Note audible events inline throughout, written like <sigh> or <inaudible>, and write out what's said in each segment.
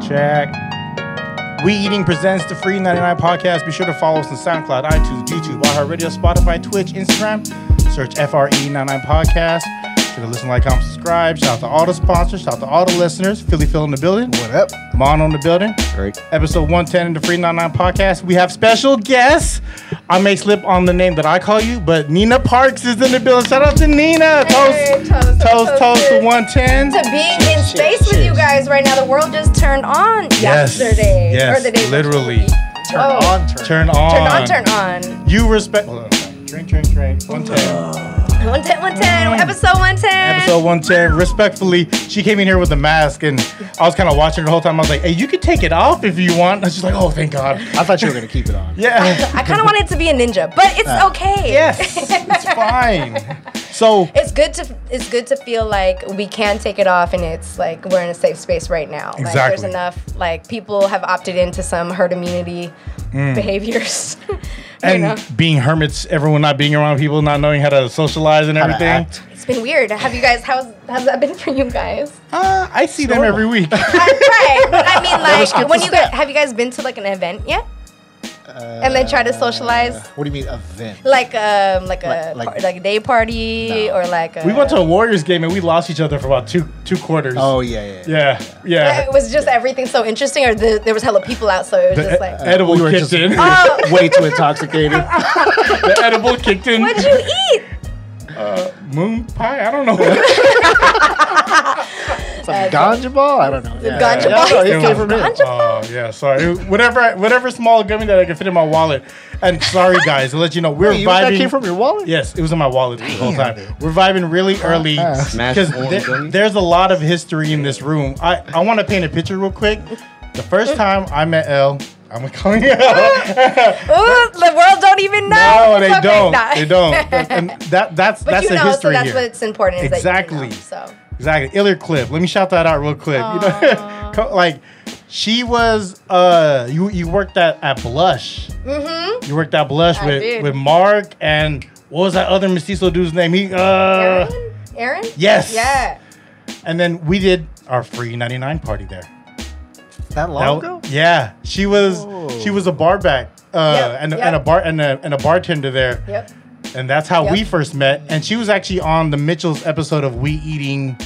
Check. We Eating presents the Free 99 podcast. Be sure to follow us on SoundCloud, iTunes, YouTube, iHeartRadio, Spotify, Twitch, Instagram. Search FRE99 podcast. Sure to listen, like, comment, subscribe. Shout out to all the sponsors. Shout out to all the listeners. Philly Phil in the building. What up? Mon on the building. Great. Episode 110 of the Free 99 podcast. We have special guests. I may slip on the name that I call you, but Nina Parks is in the building. Shout out to Nina. Hey, toast, toast, toast, toast, toast to 110. to being in Cheers, space with you guys right now. The world just turned on Yes, yesterday. yes, or the day literally. Oh. Turn Oh. on, turn, Turn on. Turn on, turn on. You respect. Hold on. Drink, drink, drink. 110. Uh, 110, 110, episode 110. Episode 110. Respectfully, she came in here with a mask, and I was kind of watching her the whole time. I was like, hey, you can take it off if you want. And she's like, oh, thank God. I thought you were gonna keep it on. Yeah. I kind of wanted it to be a ninja, but it's okay. yes. It's <laughs> fine. So, It's good to it's good to feel like we can take it off and it's like we're in a safe space right now. Like Exactly. there's enough like people have opted into some herd immunity behaviors. <laughs> Mm. and know. being hermits, everyone not being around people, not knowing how to socialize and everything. It's been weird. Have you guys how's how's that been for you guys? Uh, I see them every week. right. But I mean like when you guys have you guys been to like an event yet? And then try to socialize? Uh, What do you mean event? Like um like a Like- like- par- like a day party No. or like a we went to a Warriors game and we lost each other for about two two quarters. Oh yeah, yeah. yeah, yeah. it was just everything so interesting or the, there was hella people out so it was The just e- like edible we were kicked just in. Oh. way too intoxicated. <laughs> the edible kicked in. What'd you eat? Uh, moon pie? I don't know. <laughs> Some ganja ball? I don't know. Yeah. ganja yeah, ball? no, It it came from was me. Oh yeah, sorry. Whatever, whatever small gummy that I can fit in my wallet. And sorry guys, to let you know we're Wait, you, vibing. that came from your wallet? Yes, it was in my wallet the whole time. We're vibing really early uh, <laughs> Smashed because orange there's a lot of history in this room. I, I want to paint a picture real quick. The first time I met Elle, I'm you Elle. <laughs> Ooh, the world don't even know. No, they Okay, don't. nah. They don't. <laughs> And that that's But that's you the know, history so that's here. what's important. Is Exactly. That you know, so Exactly. Iller Cliff. Let me shout that out real quick. You know, <laughs> like she was uh you you worked at at Blush. mm-hmm. You worked at Blush I with did. with Mark and what was that other mestizo dude's name? He uh Aaron? Aaron? yes. Yeah. And then we did our free 99 party there. That long That- ago? Yeah. She was Whoa. she was a bar back. Uh, Yep, and, yep. and a bar and a, and a bartender there, Yep. and that's how we first met. And she was actually on the Mitchell's episode of We Eating,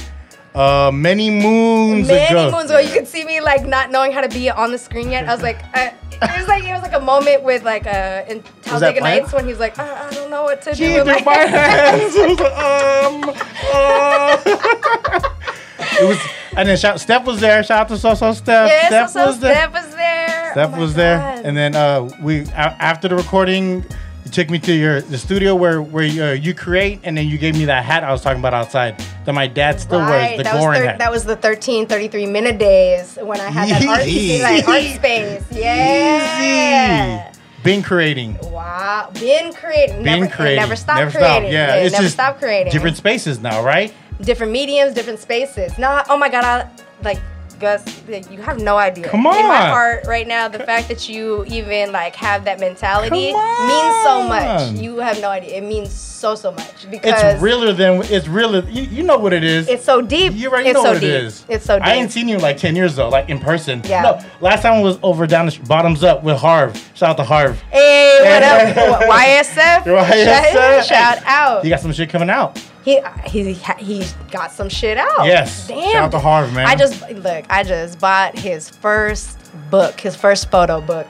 uh, many moons Many ago. moons ago, you could see me like not knowing how to be on the screen yet. I was like, I, it was like it was like a moment with like uh in Talladega? Nights when he's like, I, I don't know what to She do. with my <laughs> hands. I was like, um, uh. <laughs> it was, and then shout, Steph was there. Shout out to So So Steph. Yeah, Steph so, so was there. Steph was there. Steph Oh was there, and then uh, we a- after the recording, you took me to your the studio where where you, uh, you create, and then you gave me that hat I was talking about outside that my dad still wears, the that was, thir- hat. that was the 13, 33 minute days when I had that art, like, art space. Yeah. Easy. Been creating. Wow. Been creating. Been never, creating. Never stop creating. Yeah, it's never just stop creating. different spaces now, right? Different mediums, different spaces. Nah, oh my god, I like Gus, you have no idea. Come on. In my heart right now, the fact that you even like have that mentality means so much. You have no idea. It means so so much because It's realer than it's realer. You, you know what it is. it's so deep. You already it's know so what it deep. is. It's so deep. I ain't seen you in like ten years though, like in person. Yeah. No, last time was over down the bottoms up with Harv. Shout out to Harv. Hey, what up? <laughs> YSF? YSF. Shout out. You got some shit coming out. He he he got some shit out. Yes. Damn. Shout out to Harv, man. I just look. I just bought his first book, his first photo book,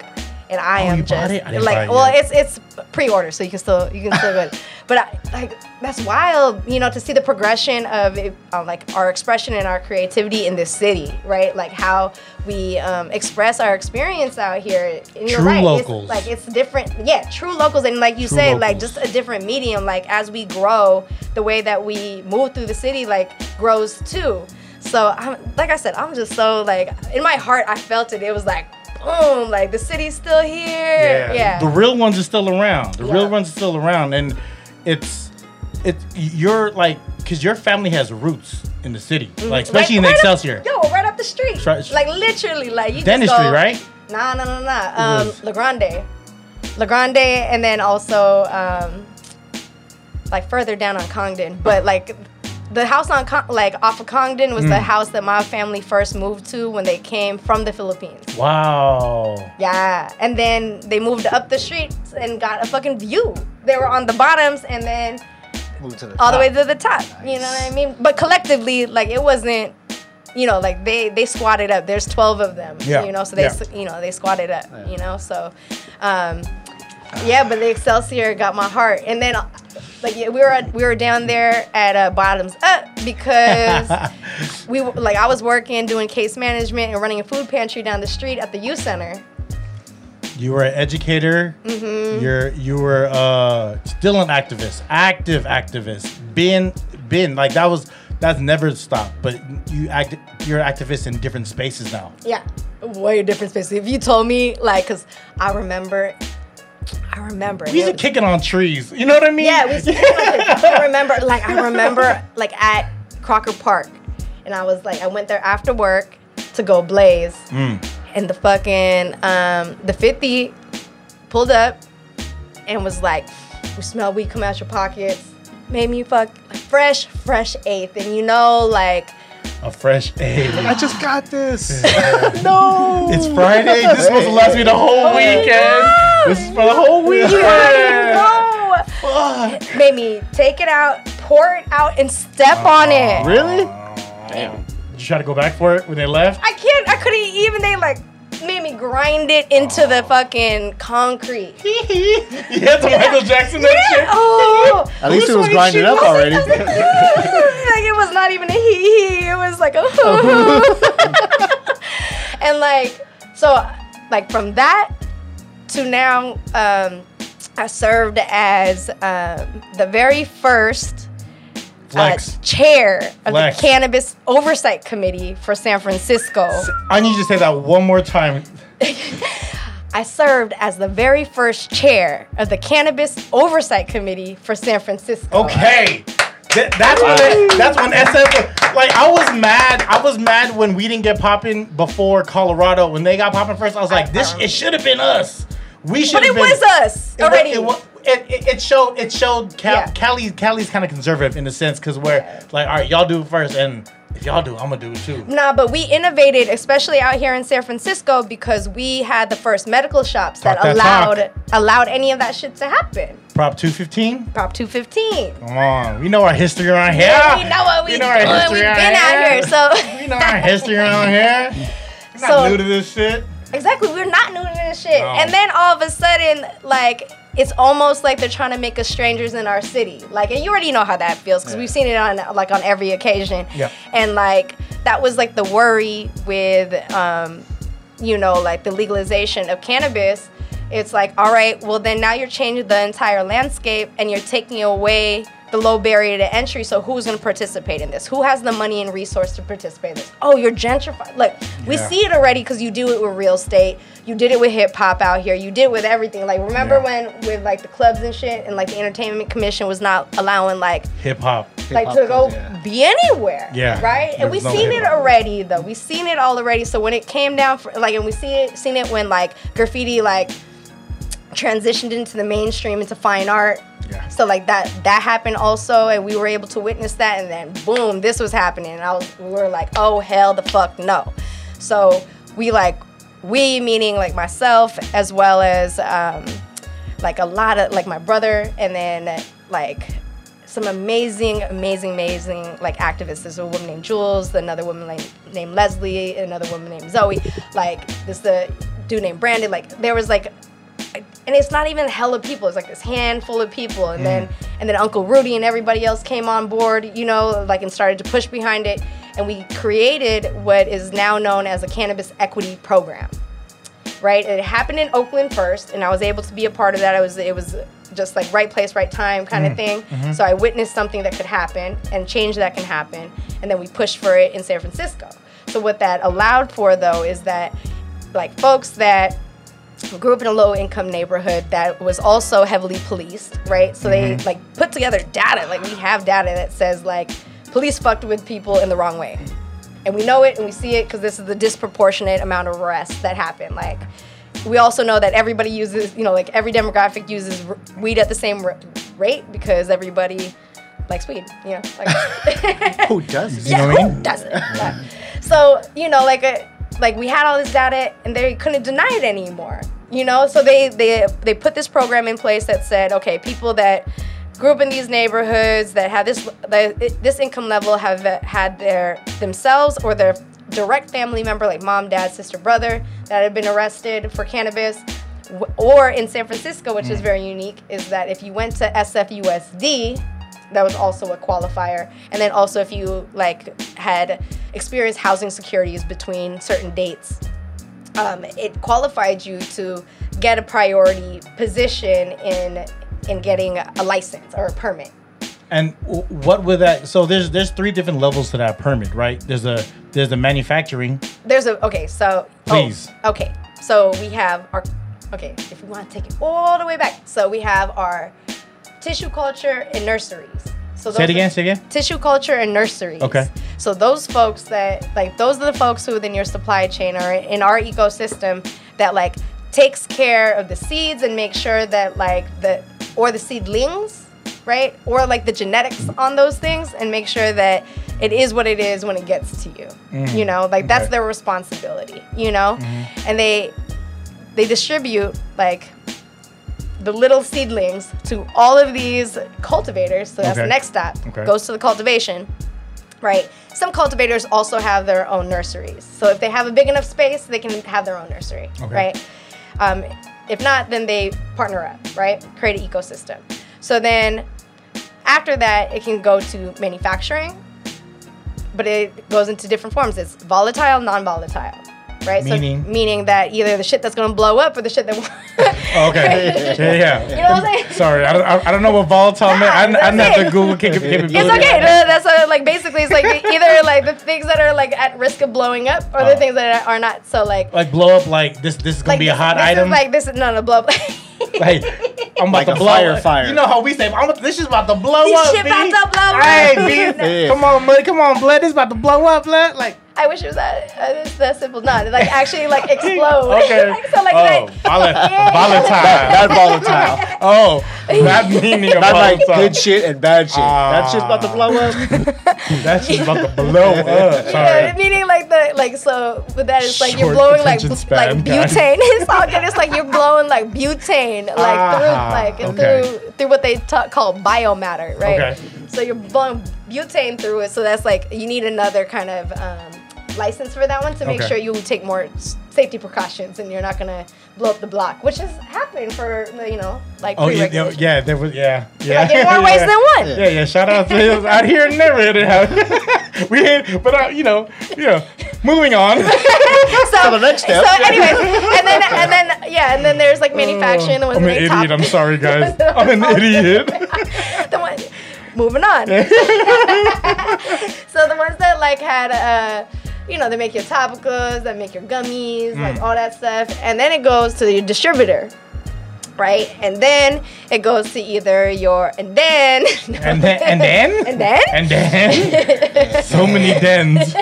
and I Oh, am you just it? I didn't buy like, it well, it's it's pre-order, so you can still you can still get. <laughs> But I, like that's wild, you know, to see the progression of it, uh, like our expression and our creativity in this city, right? Like how we um, express our experience out here. And True right, it's- locals. like it's different. Yeah, true locals, and like you True say, like just a different medium. Like as we grow, the way that we move through the city like grows too. So I'm like I said, I'm just so like in my heart, I felt it. It was like boom, like the city's still here. Yeah. The real ones are still around. The real ones are still around, and it's it's you're like because your family has roots in the city, like especially in Mm-hmm. Like, up- Excelsior. yo, right up the street. Right. Like literally, like you Dentistry, just go, right? Nah, nah, nah, nah. Um, La Grande, La Grande, and then also um, like further down on Congdon, but like the house on Con- like off of Congdon was the house that my family first moved to when they came from the Philippines. Wow. Yeah, and then they moved up the street and got a fucking view. They were on the bottoms and then Move to the all the way to the top. You know what I mean? But collectively, like it wasn't. You know, like they they squatted up. There's 12 of them. Yeah, You know, so they yeah. you know they squatted up. Yeah. You know, so um, yeah. But the Excelsior got my heart, and then like yeah, we were we were down there at uh, Bottoms Up because <laughs> we like I was working doing case management and running a food pantry down the street at the youth center. You were an educator. Mm-hmm. You're you were uh, still an activist, active activist. Been been like that was that's never stopped. But you act you're an activist in different spaces now. Yeah, way different spaces. If you told me, like, cause I remember, I remember. We used to it kick it on trees. You know what I mean? Yeah, we used to like, I <laughs> remember, like, I remember, like, at Crocker Park, and I was like, I went there after work to go blaze, Mm. and the fucking um, the 50 pulled up and was like, "We smell weed come out your pockets." Made me fuck fresh, fresh eighth, and you know, like. A fresh egg. I just got this. <laughs> No. It's Friday. This is supposed to last me the whole weekend. This is for the whole weekend. No. Fuck. Made me take it out, pour it out, and step uh-huh. on it. really? Damn. Did you try to go back for it when they left? I can't. I couldn't even. They like made me grind it into the fucking concrete. you had the Michael Jackson that Yeah. shit. Oh. At least it was Who's grinding sweating up already. <laughs> like it was not even a hee hee. It was like a <laughs> uh-huh. <laughs> and like so like from that to now um, I served as um, the very first uh, chair of Flex. the Cannabis Oversight Committee for San Francisco. I need you to say that one more time. <laughs> I served as the very first chair of the Cannabis Oversight Committee for San Francisco. Okay. Th- that's when it, that's when SF like I was mad. I was mad when we didn't get popping before Colorado. When they got popping first, I was like, this it should have been us. We should But it been was us already. It, it, it, it showed it showed Cal, Yeah. Cali Cali's kind of conservative in a sense because we're like, all right, y'all do it first, and if y'all do, I'm gonna do it too. Nah, but we innovated, especially out here in San Francisco, because we had the first medical shops that, Talk that allowed talk. allowed any of that shit to happen. Prop 215. Prop 215. Come on, we know our history around here. Yeah, we know what we know our doing. history We've been out here, so we know our history around here. <laughs> We're not So- new to this shit. Exactly, we're not new to this shit. No. And then all of a sudden, like it's almost like they're trying to make us strangers in our city. Like, and you already know how that feels because Yeah. we've seen it on like on every occasion. Yeah. And like that was like the worry with, um, you know, like the legalization of cannabis. It's like, all right, well then now you're changing the entire landscape and you're taking away the low barrier to entry. So who's going to participate in this? Who has the money and resource to participate in this? Oh, you're gentrified. Look, we Yeah. see it already because you do it with real estate. You did it with hip hop out here. You did it with everything. Like remember Yeah. when with like the clubs and shit, and like the entertainment commission was not allowing like Hip hop. like to go yeah. be anywhere. Yeah. Right. And we've no seen it already though. We've seen it all already. So when it came down for like, and we see it, seen it when like graffiti like transitioned into the mainstream into fine art. Yeah. So like that that happened also, and we were able to witness that, and then boom, this was happening. And I was we were like, oh hell, the fuck no. So we like we meaning like myself as well as um, like a lot of like my brother, and then like some amazing, amazing, amazing like activists. There's a woman named Jules, another woman named, named Leslie, another woman named Zoe. Like this the dude named Brandon. Like there was like and it's not even a hella people. It's like this handful of people, and mm. then and then Uncle Rudy and everybody else came on board, you know, like and started to push behind it, and we created what is now known as a cannabis equity program. Right, it happened in Oakland first, and I was able to be a part of that. I was it was just like right place, right time kind of mm. thing. Mm-hmm. So I witnessed something that could happen and change that can happen, and then we pushed for it in San Francisco. So what that allowed for though is that like folks that grew up in a low income neighborhood that was also heavily policed, right? So they mm-hmm. like put together data, like we have data that says like police fucked with people in the wrong way. And we know it and we see it because this is the disproportionate amount of arrests that happen. Like we also know that everybody uses, you know, like every demographic uses r- weed at the same r- rate because everybody likes weed. You know, like <laughs> <laughs> Who does? You know what I mean? who doesn't? Yeah. So you know, like a, like we had all this data, and they couldn't deny it anymore. You know, so they they they put this program in place that said, okay, people that grew up in these neighborhoods that have this this income level have had their themselves or their direct family member, like mom, dad, sister, brother, that had been arrested for cannabis. Or in San Francisco, which is mm. very unique, is that if you went to SFUSD, that was also a qualifier. And then also if you like had experienced housing securities between certain dates, um, it qualified you to get a priority position in in getting a license or a permit. And what would that? So there's there's three different levels to that permit, right? There's a there's the manufacturing. There's a okay, so oh, Please. okay, so we have our okay. If we want to take it all the way back, so we have our tissue culture and nurseries. So Say it again. Say it again. tissue culture and nurseries. Okay. So those folks that like those are the folks who within your supply chain or in our ecosystem that like takes care of the seeds and make sure that like the or the seedlings, right? Or like the genetics on those things and make sure that it is what it is when it gets to you. Mm. You know, like that's Okay. their responsibility, you know? Mm-hmm. And they they distribute like the little seedlings to all of these cultivators. So that's Okay. the next step. Okay. Goes to the cultivation, right? Some cultivators also have their own nurseries. So if they have a big enough space, they can have their own nursery, Okay. right? Um, if not, then they partner up, right? Create an ecosystem. So then after that, it can go to manufacturing, but it goes into different forms. It's volatile, non-volatile, right? Meaning? So meaning that either the shit that's gonna blow up or the shit that. Oh, <laughs> okay. <laughs> yeah, yeah. You know what I'm saying? Sorry, I don't, I, I don't know what volatile meant. <laughs> I, Nah, I didn't that's have the it. Google cap- capability. It's okay. no, That's uh like basically it's like either like the things that are like at risk of blowing up or Oh. the things that are not. So like Like blow up. Like this. This is gonna like be a hot this item. Is like this is no no blow up. Like, I'm about Like to a blow fire up. fire. You know how we say, I'm, this is about to blow This up. shit B. about to blow up. Hey, B. Yeah. Come on, buddy. Come on, blood. This about to blow up, blood. Like, I wish it was that uh, it's that simple. Not like actually like <laughs> explode. <laughs> okay. like, so like oh, that- vola- <laughs> Yeah. volatile. Not volatile. Oh, that meaning of Not like good shit and bad shit. that shit's about to blow up. That's just about to blow up. Yeah, Sorry. meaning like the like so with that it's like you're blowing like span, like guys. butane. it's all good. It's like you're blowing like butane like Ah, through like okay. through through what they ta- call biomatter, right? Okay. So you're blowing butane through it. So that's like you need another kind of um, license for that one to make Okay. sure you take more safety precautions and you're not gonna blow up the block, which has happened for you know like Oh, yeah, yeah, yeah, there was, yeah, yeah. Like in more ways <laughs> yeah. than one. Yeah, yeah. Shout out to out here in Never hit it happened. <laughs> we hit, but uh, you know, yeah. Moving on. <laughs> so, the next step. So, anyways, and then and then yeah, and then there's like manufacturing. the ones I'm an idiot. top- I'm sorry, guys. I'm an idiot. the one, moving on. so the ones that like had uh you know, they make your topicals, they make your gummies, like Mm. all that stuff. And then it goes to your distributor. Right? And then it goes to either your and then <laughs> And then, and then, <laughs> and then and then, <laughs> so many dens.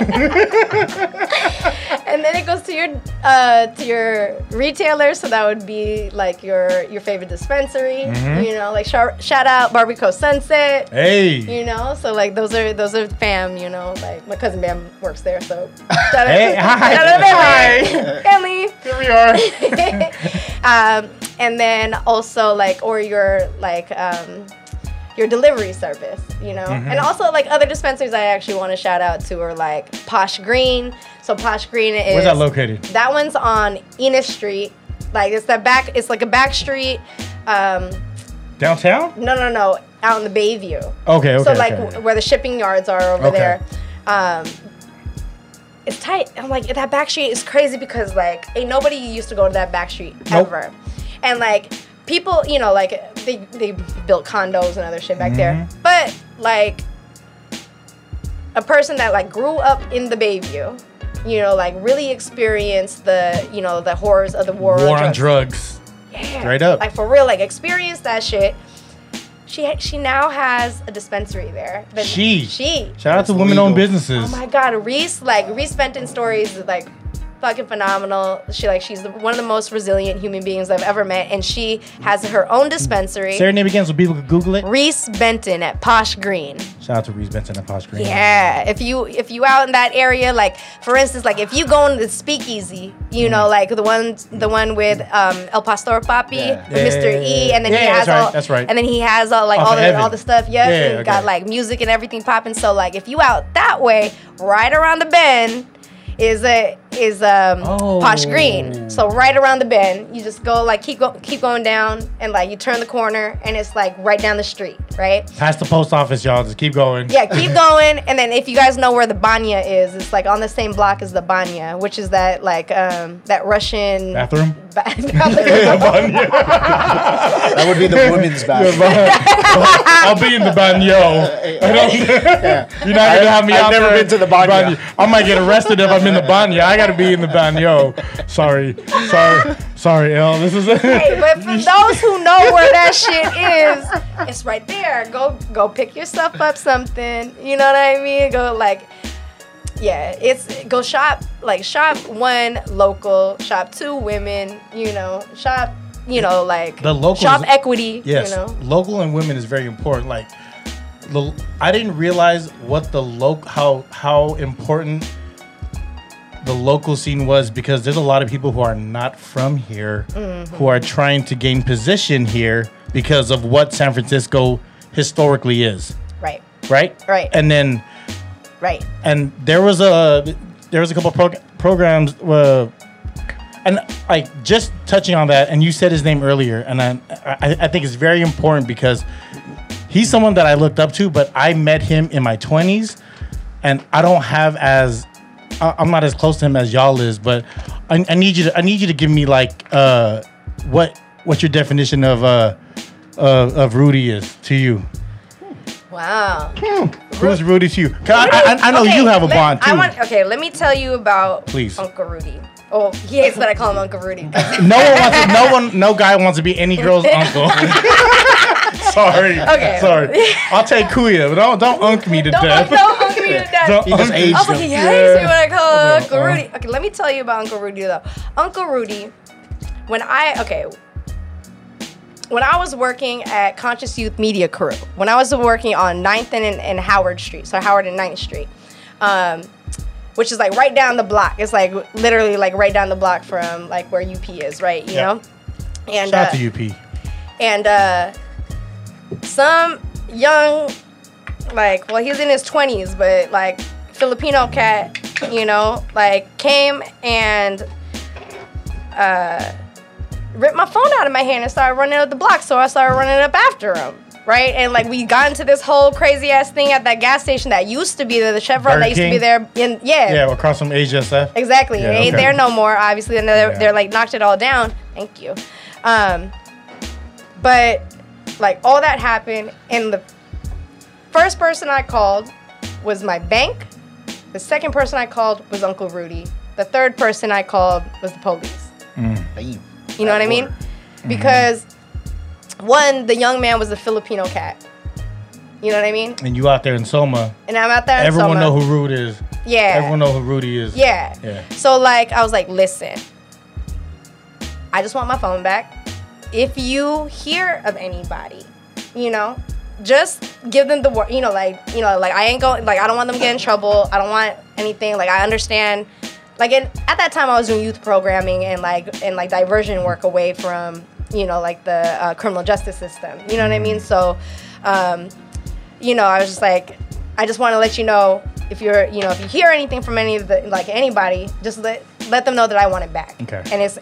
and then it goes to your uh, to your retailer. So that would be like your your favorite dispensary. Mhm. You know, like shout, shout out Barbary Coast Sunset. hey, You know, so like those are those are fam. You know, like my cousin Bam works there, so shout out, Hey, hi. shout out to Hi. Family. here we are. um, and then also like or your like um, your delivery service, you know, Mhm. and also like other dispensaries I actually want to shout out to are like Posh Green. So Posh Green is Where's that located? that one's on Enos Street. Like it's that back. It's like a back street. Um, Downtown? no, no, no, out in the Bayview. Okay, okay. so like okay. w- where the shipping yards are over Okay. there. Um, it's tight. I'm like that back street is crazy because like ain't nobody used to go to that back street Nope. ever, and like people, you know, like they they built condos and other shit back there, Mhm. but like a person that like grew up in the Bayview. You know, like really experienced the, you know, the horrors of the war, War on drugs. drugs. Yeah. Straight up. Like for real, like experience that shit. She ha- she now has a dispensary there. That- She. she. Shout out to It's women-owned businesses. Oh my god, Reese like Reese Benton stories like fucking phenomenal. She like she's the, one of the most resilient human beings I've ever met, and she has her own dispensary. Say her name again so people could Google it. Reese Benton at Posh Green. Shout out to Reese Benton at Posh Green. Yeah, if you if you out in that area, like for instance, like if you go into the Speakeasy, you know, like the one the one with um, El Pastor Papi, Yeah. with Mr. Yeah, yeah, E, and then Yeah, he has right, all that's right. and then he has all like Off all the all the stuff, yeah, Yeah, and okay. got like music and everything popping. So like if you out that way, right around the bend is a is um Posh Green. So right around the bend, you just go like keep go, keep going down and like you turn the corner and it's like right down the street, right? Past the post office, y'all. Just keep going. Yeah, keep <laughs> going. And then if you guys know where the Banya is, it's like on the same block as the Banya, which is that like um that Russian Bathroom. <laughs> ba- <laughs> bathroom. That would be the women's bathroom. I'll be in the banyo. I don't, you're not gonna have me I've out never there been to the banyo. I might get arrested if I'm in the banyo. I gotta be in the banyo. Sorry, sorry, sorry, L. This is Hey, but for those who know where that shit is, it's right there. Go go pick yourself up something. You know what I mean? Go like yeah, it's go shop like shop one local, shop two women, you know, shop you know like The local shop equity, yes. you know. Local and women is very important. Like, the, I didn't realize what the local how how important the local scene was because there's a lot of people who are not from here Mm-hmm. who are trying to gain position here because of what San Francisco historically is, Right. right? Right. And then Right. and there was a there was a couple prog- programs uh, and like just touching on that and you said his name earlier and I, I i think it's very important because he's someone that i looked up to but i met him in my 20s and i don't have as I- i'm not as close to him as y'all is but i, I need you to i need you to give me like uh what what your definition of uh uh, of rudy is to you Wow. who's rudy to you 'Cause I, I, I know Okay, you have a let- bond too I want, okay, let me tell you about Please. Uncle Rudy. Oh, he hates that I call him Uncle Rudy. <laughs> No one wants to, no one, no guy wants to be any girl's uncle. <laughs> sorry. Okay. Sorry. <laughs> I'll take Kuya, but don't don't unk me to don't, death. don't Uncle me to <laughs> death. Don't He just unk- aged I was like, him. he hates me when I call him Uh, Uncle uh. Rudy. Okay, let me tell you about Uncle Rudy though. Uncle Rudy, when I okay, when I was working at Conscious Youth Media Crew, when I was working on 9th and, and Howard Street, so Howard and 9th Street, um, which is like right down the block. It's like literally like right down the block from like where UP is, right? You Yeah. know. And Shout out uh, to UP. and uh, some young, like, well, he's in his 20s, but like Filipino cat, you know, like came and uh, ripped my phone out of my hand and started running up the block. So I started running up after him. Right and like we got into this whole crazy ass thing at that gas station that used to be there, the Chevron Burger that used to be there. In yeah, Yeah, across from HSF. Exactly. Yeah, it ain't okay. there no more, obviously. And they're, Yeah. they're like knocked it all down. Thank you. Um, but like all that happened, and the first person I called was my bank. The second person I called was Uncle Rudy. The third person I called was the police. Mm. Damn. You know what I mean? Mm-hmm. Because one, the young man was a Filipino cat. You know what I mean? And you out there in Soma. And I'm out there in Everyone Soma. know who Rudy is. Yeah. Everyone know who Rudy is. Yeah. Yeah. So like I was like, listen, I just want my phone back. If you hear of anybody, you know, just give them the word. You know, like you know, like I ain't going. Like I don't want them to get in trouble. I don't want anything. Like I understand. Like in, at that time, I was doing youth programming and like and like diversion work away from you know like the uh, criminal justice system. You know what I mean? So, um, you know, I was just like, I just want to let you know if you're, you know, if you hear anything from any of the, like anybody, just let let them know that I want it back. Okay. And it's,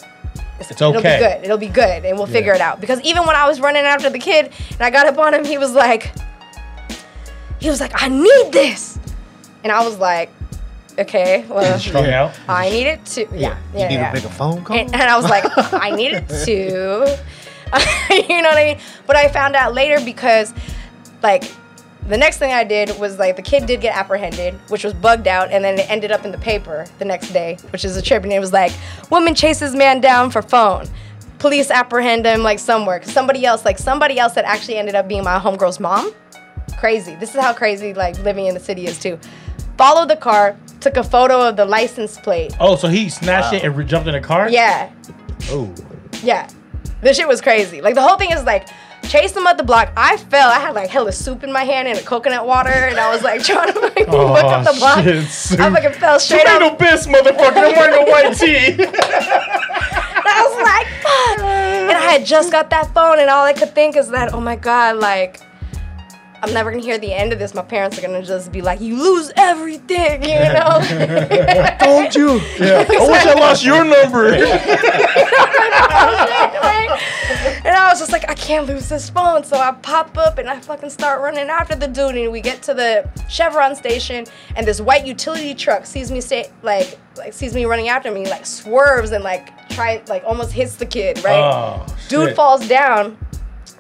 it's, It's It'll be good. It'll be good, and we'll figure it out. Because even when I was running after the kid, and I got up on him, he was like, he was like, I need this, and I was like, okay, <laughs> well, Strung out. I need it too. Yeah, You yeah, need yeah. to make a phone call? And, and I was like, <laughs> I need it too. <laughs> you know what I mean? But I found out later because, like, the next thing I did was like the kid did get apprehended, which was bugged out, and then it ended up in the paper the next day, which is a trip, and it was like, woman chases man down for phone. Police apprehend him like somewhere, cause somebody else, like somebody else that actually ended up being my homegirl's mom. Crazy. This is how crazy like living in the city is too. Followed the car, took a photo of the license plate. Oh, so he snatched it and re- jumped in a car? Yeah, Oh. yeah. This shit was crazy. Like the whole thing is like chased him up the block. I fell. I had like hella soup in my hand and a coconut water, and I was like <laughs> trying to like Oh, look up the block. shit, soup. I fucking fell straight Tomato up. bis, motherfucker. I'm wearing a white <laughs> tee. I was like, fuck. And I had just got that phone, and all I could think is that, oh my god, like. I'm never gonna hear the end of this. My parents are gonna just be like, "You lose everything," you <laughs> know. I told you. yeah. I wish I lost your number. Can't lose this phone. So I pop up and I fucking start running after the dude. And we get to the Chevron station, and this white utility truck sees me stay like like sees me running after me, like swerves and like try like almost hits the kid, right? Oh, dude falls down.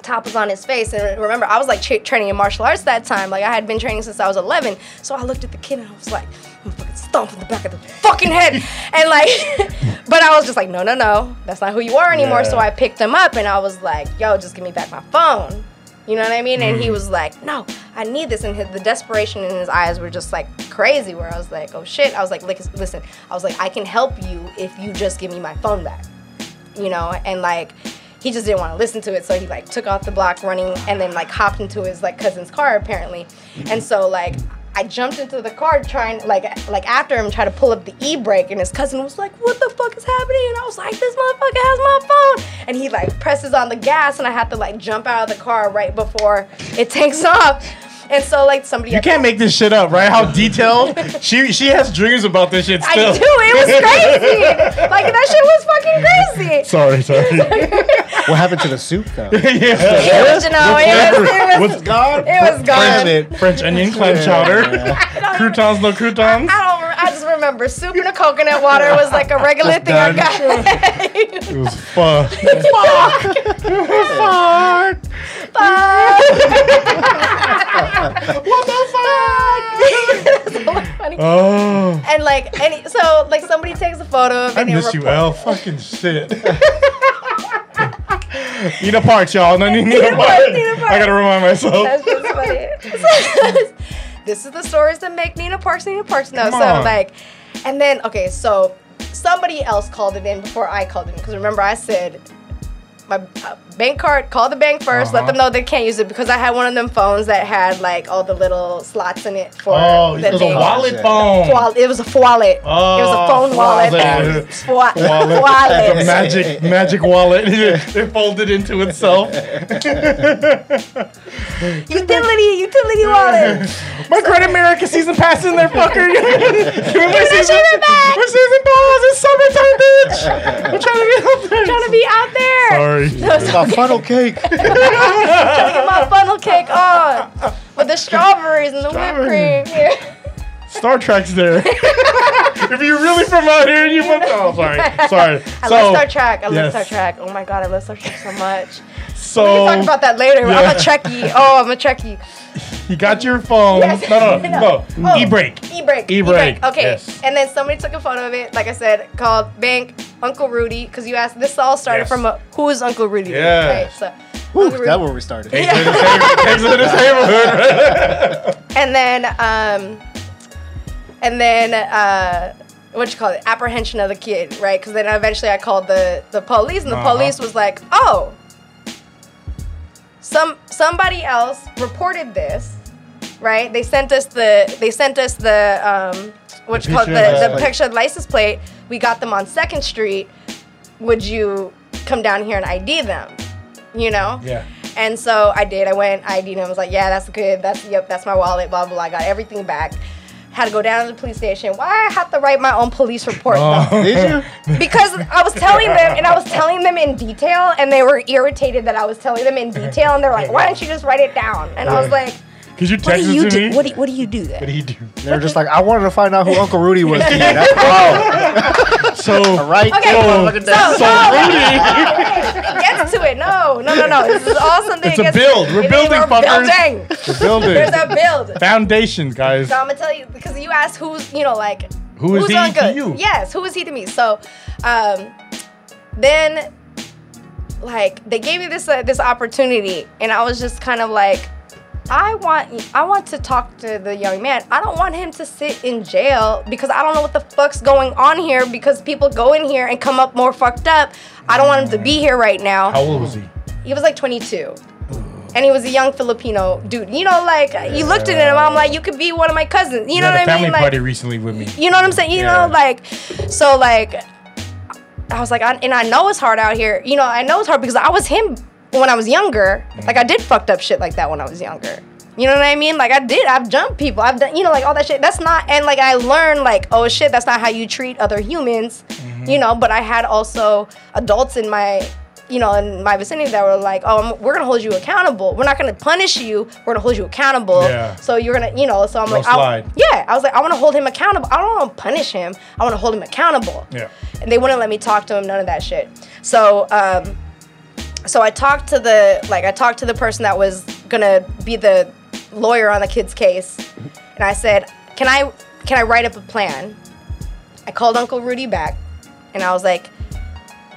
Top was on his face, and remember, I was like tra- training in martial arts that time. Like I had been training since I was 11. So I looked at the kid and I was like, I'm gonna fucking stomp in the back of the fucking head, and like, <laughs> but I was just like, no, no, no, that's not who you are anymore. Yeah. So I picked him up and I was like, yo, just give me back my phone. You know what I mean? Mm. And he was like, no, I need this. And his, the desperation in his eyes were just like crazy. Where I was like, oh shit. I was like, listen, I was like, I can help you if you just give me my phone back you know, and like he just didn't want to listen to it, so he like took off the block running and then like hopped into his like cousin's car apparently, and so like. I jumped into the car trying like like after him try to pull up the e-brake and his cousin was like what the fuck is happening? And I was like this motherfucker has my phone. And he like presses on the gas and I had to like jump out of the car right before it <laughs> takes off and so like somebody You can't make this shit up, right? How detailed? she she has dreams about this shit I do it was <laughs> crazy like that shit was fucking crazy Sorry, <laughs> sorry. What happened to the soup though? <laughs> yeah. it was, you know, it was, it was, What's gone? it was gone. French French onion clam chowder. croutons, no croutons. I don't. Re- I just remember soup and a coconut water was like a regular Just thing I done. got. <laughs> It was fucked. <laughs> fuck. what the fuck? <laughs> so. Oh. And like, any so like somebody takes a photo of it I and miss you, report- L. Fucking shit. Eat a part, y'all. No, Nina, Nina Park. Park, Nina Park. I gotta remind myself. That's just funny. This is the stories that make Nina Parks Nina Parks know. Come So on. like, and then okay, so somebody else called it in before I called it in because remember I said my uh, bank card call the bank 1st let Uh-huh. them know they can't use it because I had one of them phones that had like all the little slots in it for Oh, the it was a wallet Yeah. phone. Wall- it was a wallet. it was Oh, a phone wallet. wallet. Fwa- <laughs> Wallet. The wallet. magic, magic wallet. <laughs> it folded into itself. <laughs> utility, utility wallet. My Great America season pass in there, fucker. Give me my that season, shit back. my season pass. It's summertime, bitch. I'm trying to be out there. Trying to be out there. Sorry. No, it's My <laughs> funnel cake. trying to get my funnel cake on with the strawberries and the whipped cream. Yeah. Star Trek's there. <laughs> if you're really from out here, you must. Oh, sorry, sorry. I so, love Star Trek. I love. Star Trek. Oh my god, I love Star Trek so much. So we can talk about that later. I'm yeah. a Trekkie. Oh, I'm a Trekkie. you got your phone. Yes. No, no, <laughs> no. Oh. E-brake. E-brake. E-brake, Okay. yes. And then somebody took a photo of it, like I said, called Bank Uncle Rudy, because you asked. This all started Yes. from a, who is Uncle Rudy? Yes. Right. So. Whew, Uncle that's where we started. Takes it to the neighborhood- takes it to this neighborhood. and then um and then uh what you call it apprehension of the kid right because then eventually i called the the police and the Uh-huh. police was like oh some somebody else reported this right they sent us the they sent us the um what The you call it picture of the, the- the picture of the license plate we got them on second street would you come down here and id them you know Yeah. and so I did. I went, ID'd him. I was like, yeah, that's good. That's yep, that's my wallet. Blah blah. blah. I got everything back. Had to go down to the police station. Why I have to write my own police report though? Oh. Did you? <laughs> Because I was telling them, and I was telling them in detail, and they were irritated that I was telling them in detail, and they're like, <laughs> "Why don't you just write it down?" And I was like, Could you "What text do it you to do? me? What do, what do you do then?" What do you do? They're just like, I wanted to find out who Uncle Rudy was. <laughs> to you. That's <laughs> all. So Right? Okay, there, so, motherfucker. so, That's- it gets to it. No, no, no, no. This is all something. It's a to build. We're It is- building, we're fuckers. building. the building. There's a build. Foundation, guys. So I'm gonna tell you because you asked who's you know like Who is who's he on to good? you? Yes, who is he to me? So, um, then like they gave me this uh, this opportunity, and I was just kind of like, I want I want to talk to the young man. I don't want him to sit in jail because I don't know what the fuck's going on here because people go in here and come up more fucked up. I don't want him to be here right now. How old was he? He was like 22. And he was a young Filipino dude. You know, like you looked at him, I'm like, you could be one of my cousins. You You know what I family mean? Like, party recently with me. you know what I'm saying? You Yeah. know, like, so like, I was like, I, and I know it's hard out here. You know, I know it's hard because I was him when I was younger. Like, I did fucked up shit like that when I was younger. You know what I mean? Like, I did. I've jumped people. I've done, you know, like all that shit. That's not, and like, I learned, like, oh shit, that's not how you treat other humans. You know, but I had also adults in my, you know, in my vicinity that were like, oh, I'm- we're gonna hold you accountable. We're not gonna punish you. We're gonna hold you accountable. Yeah. So you're gonna, you know, so I'm No like, I- slide. yeah, I was like, I want to hold him accountable. I don't want to punish him. I want to hold him accountable. Yeah. And they wouldn't let me talk to him. None of that shit. So, um, so I talked to the like I talked to the person that was gonna be the lawyer on the kid's case, and I said, can I can I write up a plan? I called Uncle Rudy back, and I was like,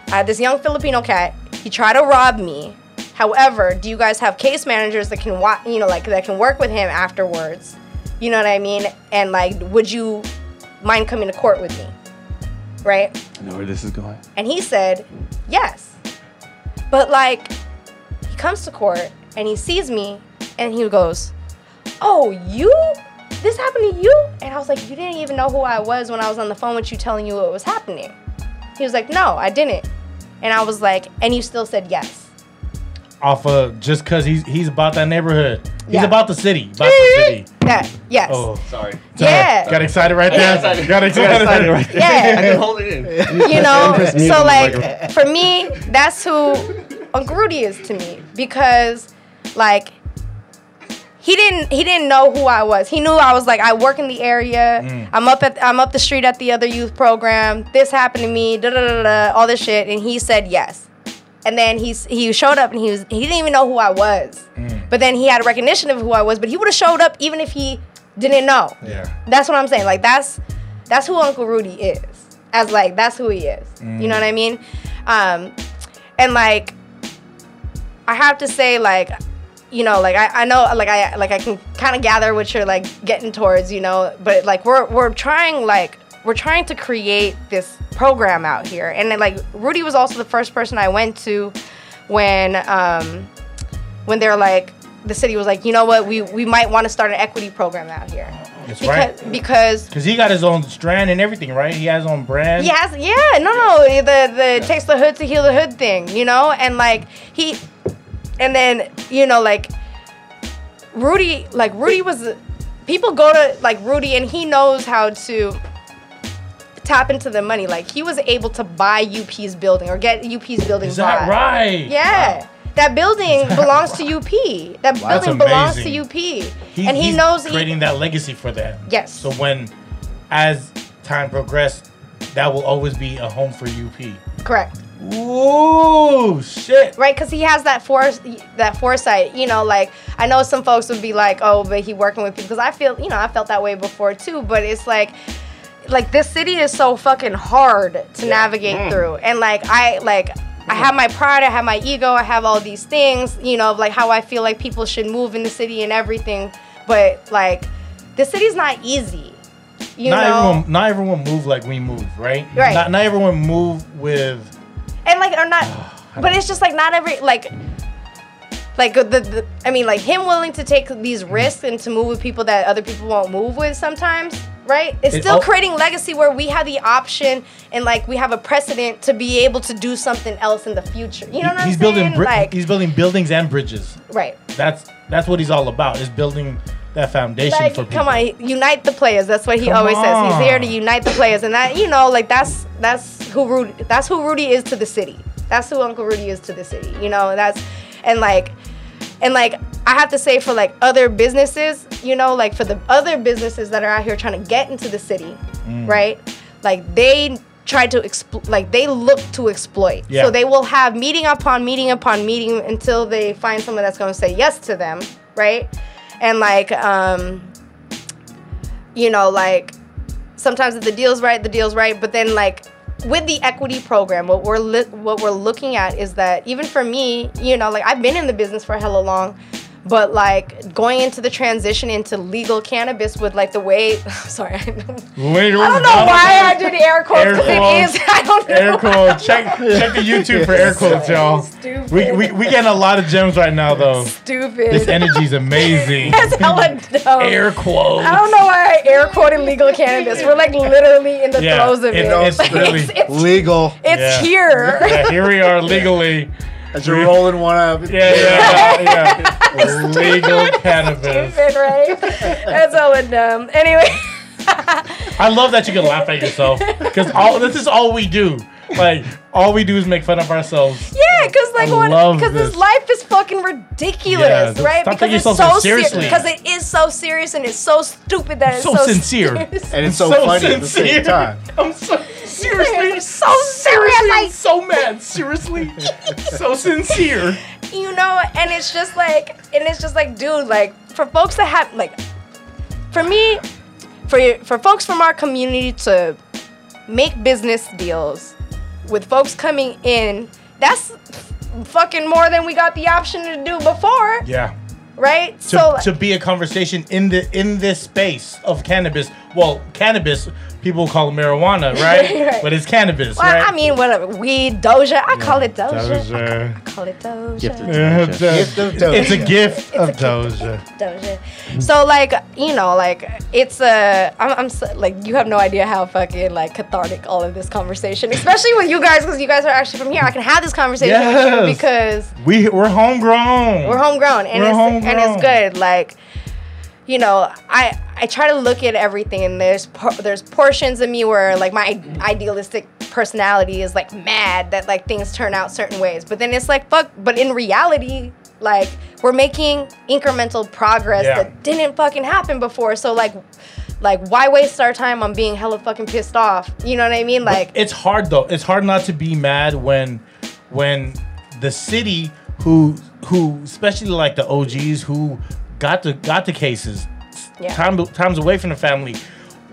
I had this young Filipino cat. He tried to rob me. However, do you guys have case managers that can wa- you know like that can work with him afterwards? You know what I mean? And like, would you mind coming to court with me? Right? I know where this is going. And he said, yes. But like, he comes to court and he sees me and he goes, oh, you? This happened to you? And I was like, you didn't even know who I was when I was on the phone with you telling you what was happening. He was like, no, I didn't. And I was like, and you still said yes. Off of just cause he's he's about that neighborhood. He's Yeah. about the city. About the city. Yeah, yes. Oh. Sorry. Yeah. Got excited right there. excited. Got excited. Excited right there. Yeah. I can hold it in. you know so like for me that's who uncle rudy is to me because like he didn't he didn't know who i was he knew i was like i work in the area Mm. i'm up at i'm up the street at the other youth program this happened to me da da da da all this shit and he said yes and then he's he showed up and he was he didn't even know who i was Mm. but then he had a recognition of who i was but he would have showed up even if he didn't know Yeah. that's what I'm saying. Like that's that's who Uncle Rudy is. As like that's who he is. You know what I mean? Um, and like I have to say like you know like I, I know like I like I can kind of gather what you're like getting towards you know but like we're we're trying like we're trying to create this program out here and then like Rudy was also the first person I went to when um when they're like the city was like you know what we we might want to start an equity program out here That's because right. because Cause he got his own strand and everything, right? He has his own brand. he has yeah no no the the it takes the hood to heal the hood thing you know and like he and then you know like Rudy like Rudy was people go to like Rudy and he knows how to tap into the money like he was able to buy UP's building or get UP's building Is that right? Yeah. That building belongs <laughs> to UP. That That's building belongs to. UP. He, and he he's knows he, creating that legacy for that. Yes. So when, as time progressed, that will always be a home for UP. correct. Ooh, shit. right? Because he has that force, that foresight. You know, like I know some folks would be like, "Oh, but he working with people." Because I feel, you know, I felt that way before too. But it's like, like this city is so fucking hard to navigate mm. through, and like I like. I have my pride, I have my ego, I have all these things, you know, like how I feel like people should move in the city and everything. But like, the city's not easy. You not know? everyone, not everyone move like we move, right? Right. Not, not everyone move with. and like or not <sighs> but it's just like not every like like the, the i mean like him willing to take these risks and to move with people that other people won't move with sometimes right it's It still al- creating legacy where we have the option and like we have a precedent to be able to do something else in the future you know what he's i'm building. saying bri- like he's building buildings and bridges. right That's that's what he's all about. Is building that foundation like for people. come on unite the players that's what he Come always says he's here to unite the players and that you know like that's that's who rudy that's who rudy is to the city that's who uncle rudy is to the city you know and that's and like and like i have to say for like other businesses you know like for the other businesses that are out here trying to get into the city Mm. right? Like they try to expl- like they look to exploit. Yeah. so they will have meeting upon meeting upon meeting until they find someone that's going to say yes to them right? And like um you know like sometimes if the deal's right the deal's right. But then like with the equity program what we're li- what we're looking at is that even for me you know like i've been in the business for hella long but like going into the transition into legal cannabis with like the way. <laughs> Sorry, I don't, Wait, I don't know why I did air quotes Air because it quotes. is. <laughs> I don't know. Air quotes. Check check the <laughs> YouTube for air quotes, y'all. Stupid. We, we we getting a lot of gems right now though. Stupid. This energy's amazing. That's hella dumb. Air quotes. I don't know why I air quoted legal cannabis. We're like literally in the Yeah, throes of it- it. it's really- it's, it's, Legal. it's Yeah. here. Yeah, here we are legally. As you're rolling one up. Yeah, yeah, yeah. <laughs> Legal cannabis. Stupid, right? That's hella dumb. Anyway. I love that you can laugh at yourself because all this is all we do. Like all we do is make fun of ourselves. Yeah, because like what? love Because this this. life is fucking ridiculous, Yeah, right? stop Because it's so so serious. seriously. Because it is so serious and it's so stupid that it's So so, sincere. serious. And it's <laughs> so, So funny at the same time. <laughs> I'm so seriously so serious. I'm Like so mad. Seriously, <laughs> so sincere. you know, and it's just like, and it's just like, dude, like for folks that have like, for me, for for folks from our community to make business deals with folks coming in, that's fucking more than we got the option to do before, Yeah. right? To, so to be a conversation in the in this space of cannabis. Well, cannabis people call it marijuana, <laughs> right? Right. But it's cannabis, Well, right? I mean, whatever. Weed, Doja. I call it Doja. Doja. I call it Doja. Gifted. Yeah, Gift of Doja. It's a Doja. gift of a Doja. Doja. So like, you know, like it's a. I'm, I'm so, like, you have no idea how fucking like cathartic all of this conversation, especially with you guys, because you guys are actually from here. I can have this conversation with Yes. you because We we're homegrown. we're homegrown and We're it's and it's good. Like, you know, I I try to look at everything, and there's por- there's portions of me where like my idealistic personality is like mad that like things turn out certain ways, but then it's like fuck. But in reality, like we're making incremental progress Yeah. that didn't fucking happen before. So like. Like, why waste our time on being hella fucking pissed off? You know what I mean? Like, it's hard though. It's hard not to be mad when when the city who who especially like the OGs who got the got the cases Yeah. time times away from the family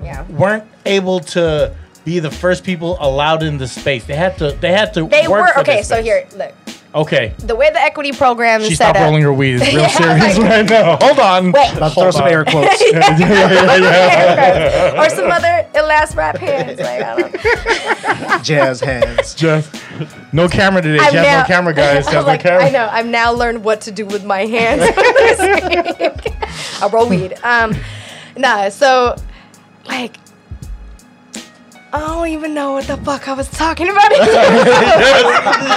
yeah. weren't able to be the first people allowed in the space. They had to they had to They work were okay. So here, look, Okay. the way the equity program She is set stopped up. rolling her weed. <laughs> It's real Yeah, serious like- right now. Hold on. Wait. Let's throw Hold some air quotes. or some other last rap hands. Like, I don't. <laughs> Jazz hands. Just no camera today. I'm She now- no camera, guys. She has I'm no camera. I know. I've now learned what to do with my hands. <laughs> I roll weed. Um, nah. So, like, I don't even know what the fuck I was talking about. <laughs> <laughs>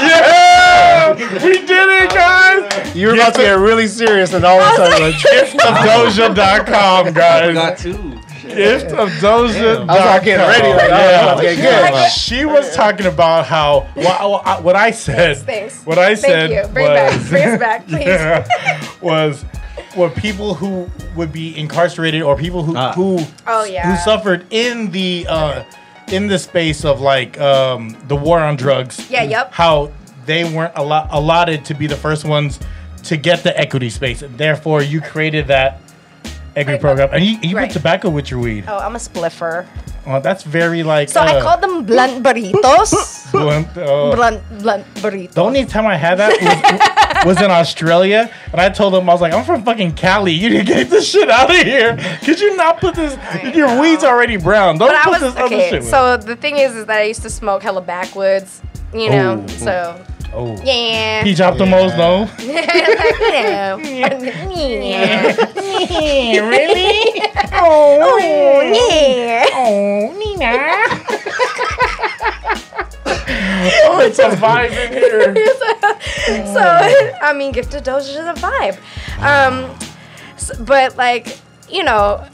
Yeah! We did it, guys! You were about to get really serious, and all of a sudden, like, Giftofdoja.com, <laughs> guys. I got two. Giftofdoja.com. I was like getting ready, like, Yeah. about to good. Like- She was talking about how what, what- what I said. Thanks. What I Thank said you. Bring was, back. Bring us back, please. Yeah, was what people who would be incarcerated or people who Ah. who Oh, yeah. who suffered in the uh, in the space of like um, the war on drugs. Yeah, yep. How they weren't allo- allotted to be the first ones to get the equity space. Therefore, you created that Right. program, and you, you Right. put tobacco with your weed. Oh, I'm a spliffer. Oh, that's very like. So I call them blunt burritos. blunt, uh, blunt, blunt burritos. The only time I had that was, <laughs> was in Australia, and I told them I was like, "I'm from fucking Cali. You need to get this shit out of here. Could you not put this? Your know. weed's already brown. Don't but put was this other okay. shit." So the thing is, is that I used to smoke hella backwoods, you know. Oh. So. Oh, yeah, he dropped the most though yeah. really? oh yeah. Oh, Nina. oh, <laughs> <laughs> it's a vibe in here. <laughs> so I mean, Gift of Doja is a vibe. Um, s- but like you know,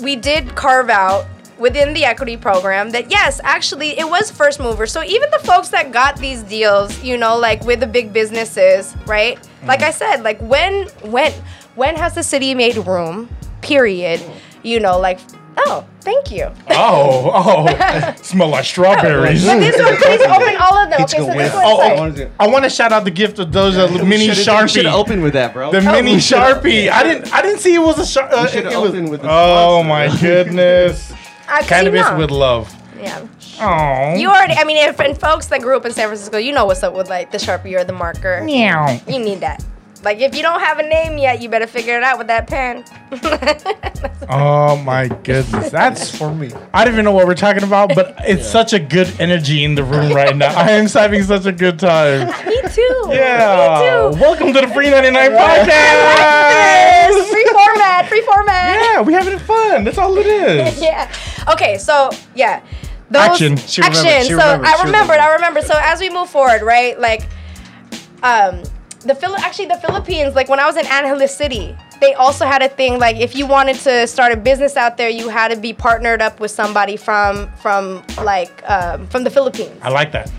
we did carve out within the equity program that yes, actually it was first mover. So even the folks that got these deals, you know, like with the big businesses, right? Like I said, like when when when has the city made room? Period. You know, like oh, thank you. Oh, oh, <laughs> smell like strawberries. But this one, please <laughs> open all of them. It's Okay, so good this one's Oh, like, What is it? I want to shout out the gift of those uh, mini We should sharpie. have opened with that, bro. The Oh, mini <laughs> we should've. sharpie. I didn't. I didn't see it was a sharp. Uh, We should've it was- with the Oh sponsor. my goodness! You Cannabis know. with love. Yeah. Oh. You already, I mean, if, and folks that grew up in San Francisco, you know what's up with like the Sharpie or the marker. Meow. You need that. Like if you don't have a name yet, you better figure it out with that pen. <laughs> Oh my goodness, that's For me. I don't even know what we're talking about, but <laughs> it's such a good energy in the room right now. I am having such a good time. Me too. Yeah. Me too. Welcome to the Free 99 Yes, podcast. Free format, free format. Yeah, we having fun. That's all it <laughs> is. yeah. Okay, so yeah. Those, Action. She action. remembered, she so remembered, I remembered. I remember. So as we move forward, right? Like um the Phil- actually the Philippines, like when I was in Angeles City, they also had a thing like if you wanted to start a business out there, you had to be partnered up with somebody from from like um, from the Philippines I like that.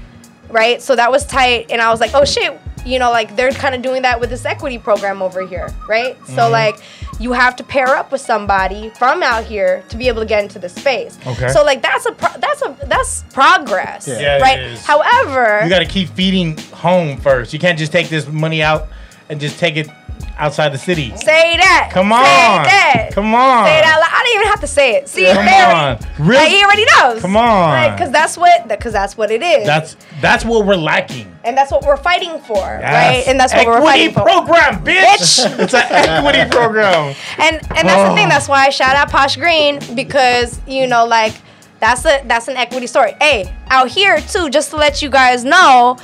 right? So that was tight, and I was like, oh shit, you know, like they're kind of doing that with this equity program over here, right? Mm-hmm. So like you have to pair up with somebody from out here to be able to get into the space. Okay. So like that's a pro- that's a that's progress, Yeah. Yeah, right? is. However, You got to keep feeding home first. You can't just take this money out and just take it outside the city. say that. Come on. Say that. Come on. Say that. I don't even have to say it. See, Come there- on. Real- Like, he already knows. Come on. Right? Because that's what because that's what it is. That's that's what we're lacking. and that's what we're fighting for, right? And that's what we're equity fighting for. Equity program, bitch. <laughs> It's an equity program. And and that's the thing. Oh. That's why I shout out Posh Green because you know like that's a that's an equity story. Hey, out here too, just to let you guys know,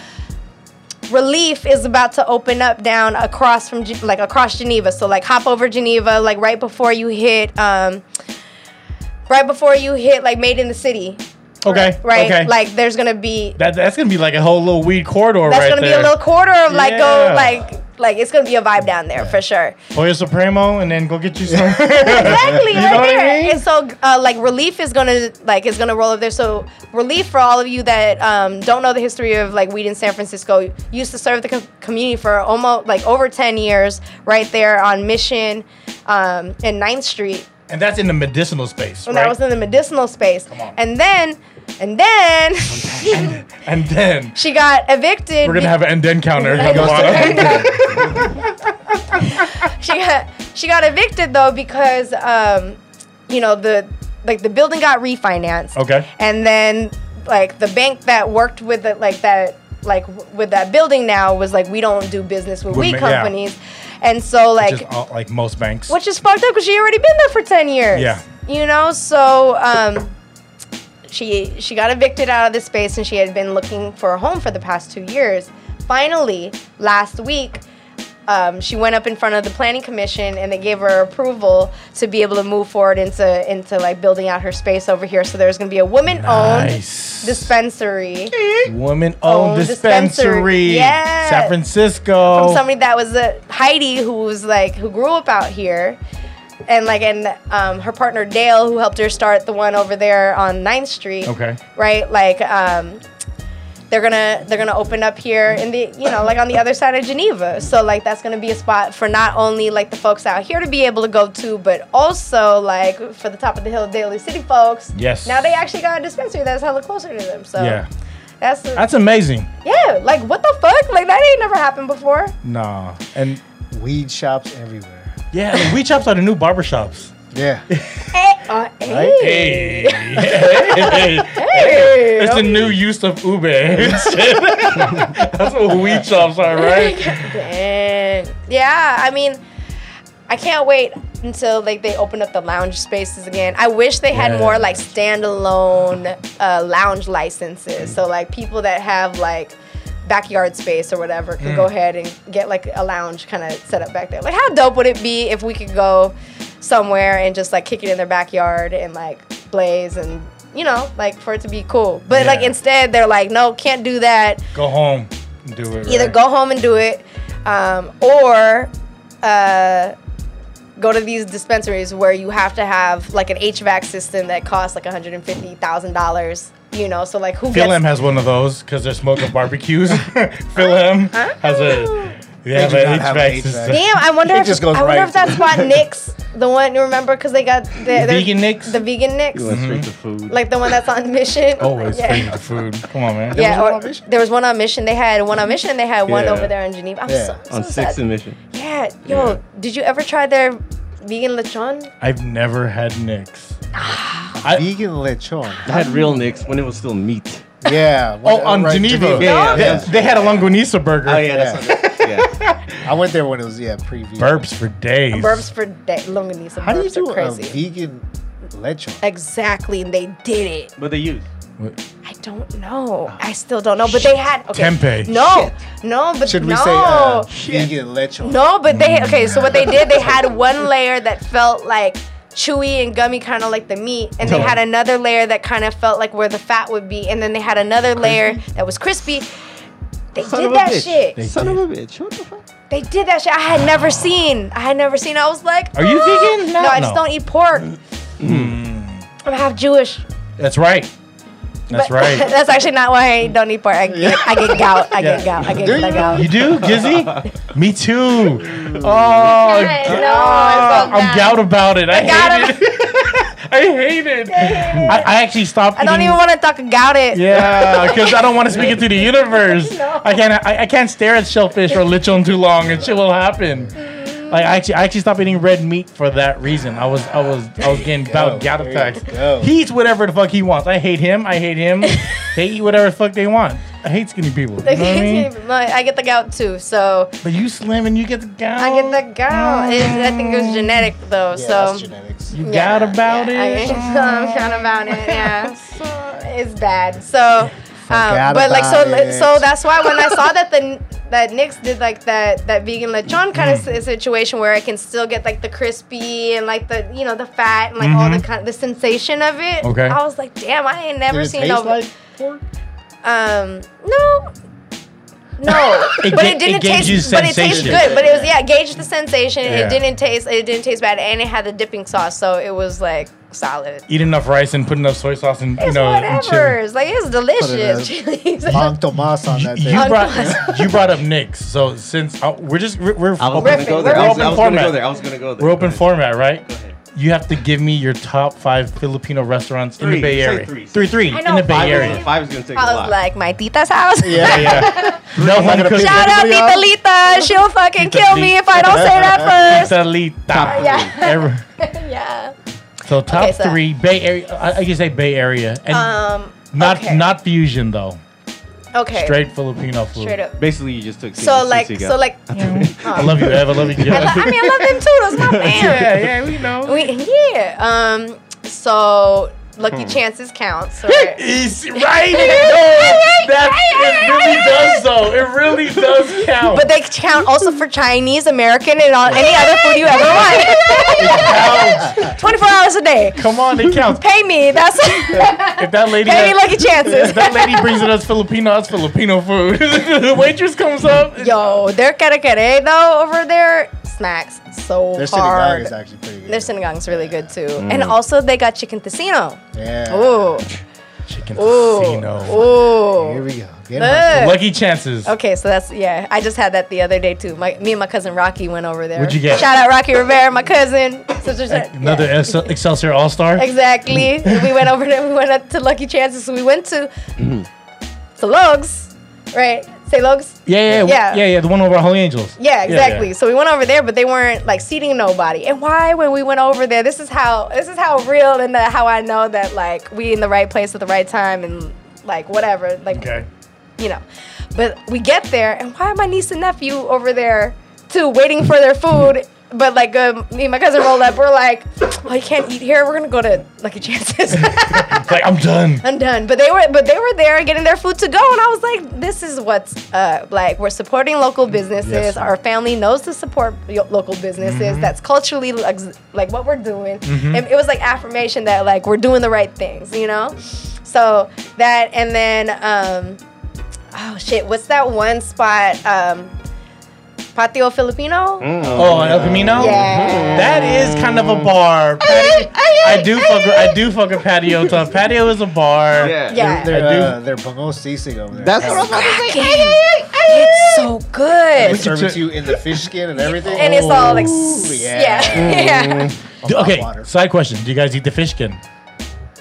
Relief is about to open up down across from like across Geneva. So like hop over Geneva, like right before you hit um, right before you hit like Made in the City, Okay. right? Okay. Like there's gonna be that, that's gonna be like a whole little weed corridor that's right gonna there. be a little quarter of like Yeah. go like like it's gonna be a vibe down there for sure. Pollo Supremo, and then go get you some. <laughs> exactly <laughs> You right know what I there. mean? And so, uh, like, relief is gonna like is gonna roll up there. So, relief for all of you that um, don't know the history of like weed in San Francisco, used to serve the co- community for almost like over ten years, right there on Mission um, and 9th Street. and that's in the medicinal space, And right? that was in the medicinal space. Come on. And then, and then <laughs> and then she got evicted. we're gonna have an and then counter <laughs> on <laughs> the bottom. she got she got evicted though because um, you know the like the building got refinanced. Okay. And then like the bank that worked with it like that like with that building now was like we don't do business with With weed ma- yeah. companies. And so like Just all, like most banks. which is fucked up because she already been there for 10 years. Yeah. You know, so um she she got evicted out of the space and she had been looking for a home for the past two years. Finally, last week, um, she went up in front of the planning commission and they gave her approval to be able to move forward into into like building out her space over here. So there's gonna be a woman-owned Nice. dispensary Woman Owned owned dispensary. dispensary. Yeah. San Francisco. from somebody that was a Heidi who was like who grew up out here. And like and um, her partner Dale who helped her start the one over there on 9th Street. Okay. Right? Like um they're gonna they're gonna open up here in the you know like on the other side of Geneva. So like that's gonna be a spot for not only like the folks out here to be able to go to, but also like for the top of the hill Daly City folks. Yes. Now they actually got a dispensary that's hella closer to them. So Yeah. that's That's amazing. yeah. Like what the fuck? Like that ain't never happened before. Nah. And Weed shops everywhere. Yeah, the weed shops are the new barber shops. Yeah. <laughs> Hey, uh, hey. Hey. hey. Hey. It's the new use of Uber. <laughs> That's what weed shops are, right? Dang. Yeah, I mean, I can't wait until like they open up the lounge spaces again. I wish they had more like standalone uh, lounge licenses. So like people that have like backyard space or whatever could Mm. go ahead and get like a lounge kind of set up back there. Like how dope would it be if we could go somewhere and just like kick it in their backyard and like blaze and you know like for it to be cool. But like instead they're like no, can't do that Go home and do it. either right? go home and do it um, or uh, go to these dispensaries where you have to have like an HVAC system that costs like $150,000 you know? So like who Phil gets M has one of those because they're smoking barbecues. <laughs> Phil M has a oh. They have do an have an HVAC HVAC. system. Damn, I wonder It if just goes I wonder right if that to- spot Nick's the one you remember because they got the, their- Vegan Nick's? the vegan Nick's You went straight food. like the one that's on mission <laughs> Always yeah. free the food. Come on, man. yeah, was one or- on Mission? there was one on Mission. They had one on Mission. They had one Yeah. over there in Geneva. I'm Yeah. so, so on sad. Sixth and Mission. Yeah, yo, did you ever try their vegan lechon? I've never had Nick's. Ah. I, Vegan lechon. I had real Nicks when it was still meat. Yeah. oh, on right, Geneva. Yeah, yeah, They, yeah. they had a longanisa burger. Oh yeah, that's yeah. I went there when it was yeah preview. Burps for days. Burps for day. Longanisa How do you do are a vegan lechon? exactly, and they did it. But they use. I don't know. I still don't know. But they had okay. Tempeh. No, no, but Should we no. say uh, vegan lechon? No, but they okay. So what they did, they had one layer that felt like chewy and gummy, kind of like the meat, and they had another layer that kind of felt like where the fat would be, and then they had another layer that was crispy. They Son did that bitch. shit. They Son did. of a bitch. What the fuck? They did that shit. I had never seen. I had never seen. I was like, Are you "Oh." vegan? No, No, I just no. don't eat pork. Hmm. I'm half Jewish. That's right. That's But right. <laughs> that's actually not why I don't eat pork. I get, I get gout. I get Yeah. gout. I get Do you? gout. You do, Gizzy? <laughs> Me too. Oh, I know, God. I'm so I'm bad. gout about it. I, gout hate it. <laughs> <laughs> I hate it. I, I actually stopped. I don't eating- even want to talk about it. Yeah, because I don't want to speak <laughs> it to the universe. No. I can't. I, I can't stare at shellfish or lechon too long, and shit will happen. Like I actually, I actually stopped eating red meat for that reason. I was, I was, I was getting about gout attacks. He eats whatever the fuck he wants. I hate him. I hate him. <laughs> they eat whatever the fuck they want. I hate skinny people. You know what I mean? I get the gout too, so But you slim and you get the gout. I get the gout. It, I think it was mm. genetic though, Yeah, so that's genetics. You yeah, gout about yeah, it. I, <laughs> I'm kind about it. Yeah, <laughs> it's bad. So, um, but like so, it. so that's why when I saw that the that Nick's did like that that vegan lechon kind Mm. of situation where I can still get like the crispy and like the you know the fat and like all the kind the sensation of it. Mm-hmm. Okay. I was like, damn, I ain't never Did it seen no. like pork? Um, no. No, <laughs> It but it didn't it taste. but it tastes good. But it was yeah, gauge the sensation. Yeah. It didn't taste. It didn't taste bad, and it had the dipping sauce, so it was like solid. Eat enough rice and put enough soy sauce and you It's know. and whatever. chili. It's like it's delicious. Chili's. Mang Tomas on that You thing. Uncle- brought you brought up Nick's, so since uh, we're just we're, we're I was open, gonna go there. we're I was, open I was gonna format. go there. I was gonna go there. we're Go open ahead. format, right? Go ahead. You have to give me your top five Filipino restaurants in the Bay Area. three. three, three in the Bay five. Area. Five is gonna take a I was lot. like my tita's house. Yeah, yeah. <laughs> No I'm not home gonna cooked. pick Shout out Anybody? Tita Lita. She'll fucking Tita kill me if I don't say that first. Talita. Yeah. <laughs> Yeah. So top Okay, so- three Bay Area. I, I can say Bay Area, and Um. not okay. not fusion though. okay. Straight Filipino food. Straight up. Basically, you just took. So like, Sisiga. so like. <laughs> I love you, Ev. I love you, I, lo- I mean, I love them too. That's my <laughs> fam. yeah, yeah, we know. We, yeah. Um. So Lucky hmm. Chances counts. Right? <laughs> It's right. No, that it really does though. It really does count. But they count also for Chinese, American, and all, any other food you ever want. <laughs> counts. 24 hours a day. Come on, it counts. Pay me. That's If that lady, pay me Lucky Chances. if that lady brings it us Filipino, that's Filipino food. the <laughs> waitress comes up. Yo, their kare though over there smacks so Their sinigang hard. is actually pretty good. Their sinigang's really good too, and also they got chicken tocino. yeah. Ooh, Chicken ooh, casino. ooh. Here we go. Get 'em Lucky chances. Okay, so that's yeah. I just had that the other day too. My me and my cousin Rocky went over there. What'd you get? Shout out Rocky Rivera, my cousin. <laughs> Sister, Another yeah. Excel- Excelsior All Star. Exactly. <laughs> we went over there. We went up to Lucky Chances. So we went to Mm-hmm. to Logs, right? Say Logs. Yeah, yeah, Yeah. yeah, yeah, yeah. The one over at Holy Angels. Yeah, exactly. yeah. So we went over there, but they weren't like seating nobody. And why, when we went over there, this is how this is how real and the, how I know that like we in the right place at the right time and like whatever, like Okay. you know. But we get there, and why are my niece and nephew over there too, waiting for their food? But like um, me and my cousin rolled up, we're like, oh, you can't eat here. We're gonna go to Lucky Chances. <laughs> Like I'm done. I'm done. But they were but they were there getting their food to go and I was like, this is what's uh like we're supporting local businesses. Yes. Our family knows to support local businesses. That's culturally like, like what we're doing. And it was like affirmation that like we're doing the right things, you know? So that and then um oh shit, what's that one spot um Patio Filipino? Oh, El Camino. Yeah. That is kind of a bar. Patio, I do fuck. With, I do fuck with patio tough. Patio is a bar. Yeah. Yeah. They're, I do. uh, they're bangus sisig over there. That's what I'm It's so They good. serve it to you in the fish skin and everything. And it's all like Ooh, yeah. Yeah. <laughs> Do- okay. water. Side question: Do you guys eat the fish skin?